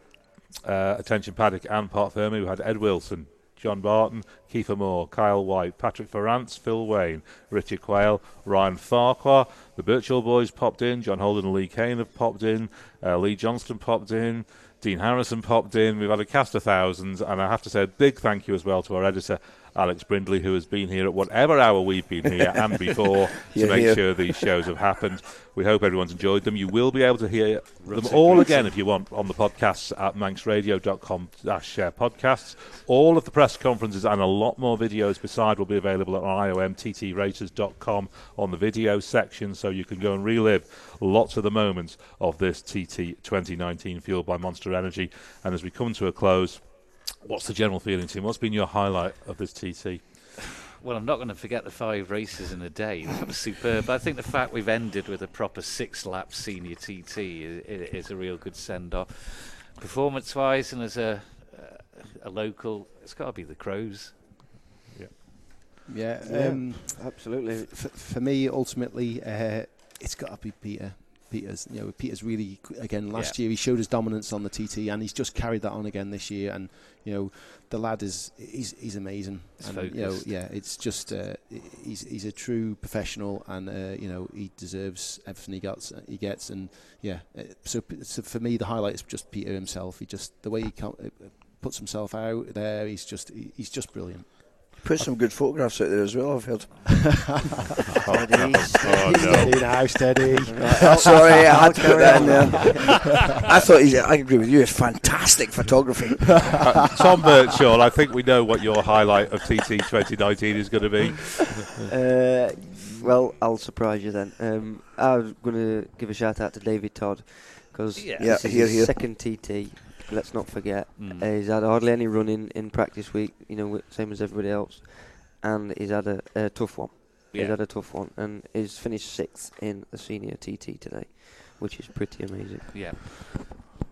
B: uh, Attention Paddock and Parc Fermé. We had Ed Wilson, John Barton, Keith Amor, Kyle White, Patrick Ferrance, Phil Wayne, Richard Quayle, Ryan Farquhar. The Birchall boys popped in. John Holden and Lee Cain have popped in. Uh, Lee Johnston popped in. Dean Harrison popped in. We've had a cast of thousands, and I have to say a big thank you as well to our editor, Alex Brindley, who has been here at whatever hour we've been here and before to make
D: here.
B: sure these shows have happened. We hope everyone's enjoyed them. You will be able to hear them all again if you want on the podcasts at manxradio.com dash uh, podcasts. All of the press conferences and a lot more videos beside will be available at iomttraces.com on the video section so you can go and relive lots of the moments of this TT 2019 fueled by Monster Energy. And as we come to a close, what's the general feeling, Tim? What's been your highlight of this TT?
F: Well, I'm not going to forget the five races in a day. That was superb. I think the fact we've ended with a proper six-lap senior TT is, is a real good send-off. Performance-wise, and as a a local, it's got to be the Crowes.
C: yeah,
E: Yeah.
C: um,
E: Absolutely.
C: for, for me, ultimately, uh, it's got to be Peter. Peter's, you know, Peter's really again last
F: Yeah.
C: year he showed his dominance on the TT, and he's just carried that on again this year. And you know, the lad is he's he's amazing.
F: He's
C: and you know, yeah, it's just uh, he's he's a true professional, and uh, you know he deserves everything he gets. He gets, and yeah. uh, So, so for me, the highlight is just Peter himself. He just the way he uh, puts himself out there. He's just he's just brilliant.
D: Put some good photographs out there as well, I've heard.
E: Steady,
B: Oh, no.
C: now, steady.
D: Sorry, I had to put that in there. I thought, he's, I agree with you, it's fantastic photography.
B: Uh, Tom Birchall, I think we know what your highlight of TT 2019 is going to be.
E: Uh, well, I'll surprise you then. Um, I was going to give a shout out to Davey Todd because
F: Yeah.
D: Yeah,
E: is
D: here,
E: his
D: here.
E: second TT. Let's not forget.
F: Mm.
E: Uh, he's had hardly any running in practice week, you know, same as everybody else, and he's had a, a tough one. He's
F: Yeah.
E: had a tough one, and he's finished sixth in the senior TT today, which is pretty amazing.
F: Yeah.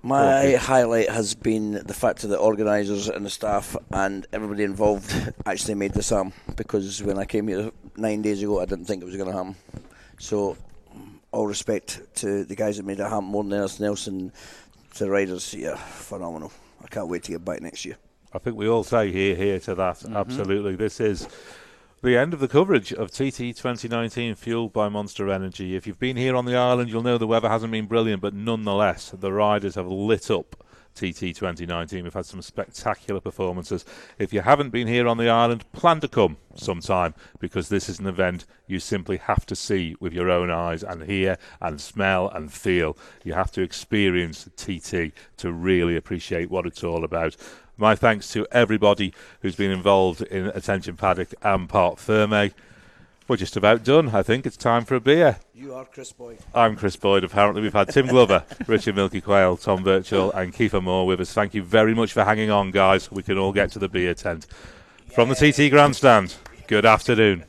D: My highlight has been the fact that the organisers and the staff and everybody involved actually made this happen because when I came here nine days ago, I didn't think it was going to happen. So, all respect to the guys that made it happen more than anything else and to the riders, yeah, phenomenal. I can't wait to get back next year.
B: I think we all say here, here to that. Mm-hmm. Absolutely. This is the end of the coverage of TT 2019 fueled by Monster Energy. If you've been here on the island, you'll know the weather hasn't been brilliant, but nonetheless, the riders have lit up TT 2019. We've had some spectacular performances. If you haven't been here on the island, plan to come sometime because this is an event you simply have to see with your own eyes and hear and smell and feel. You have to experience TT to really appreciate what it's all about. My thanks to everybody who's been involved in Attention Paddock and Parc Fermé. We're just about done. I think it's time for a beer.
D: You are Chris Boyd.
B: I'm Chris Boyd. Apparently, we've had Tim Glover, Richard Milky Quayle, Tom Birchall, and Keith Amor with us. Thank you very much for hanging on, guys. We can all get to the beer tent. From the TT Grandstand, good afternoon.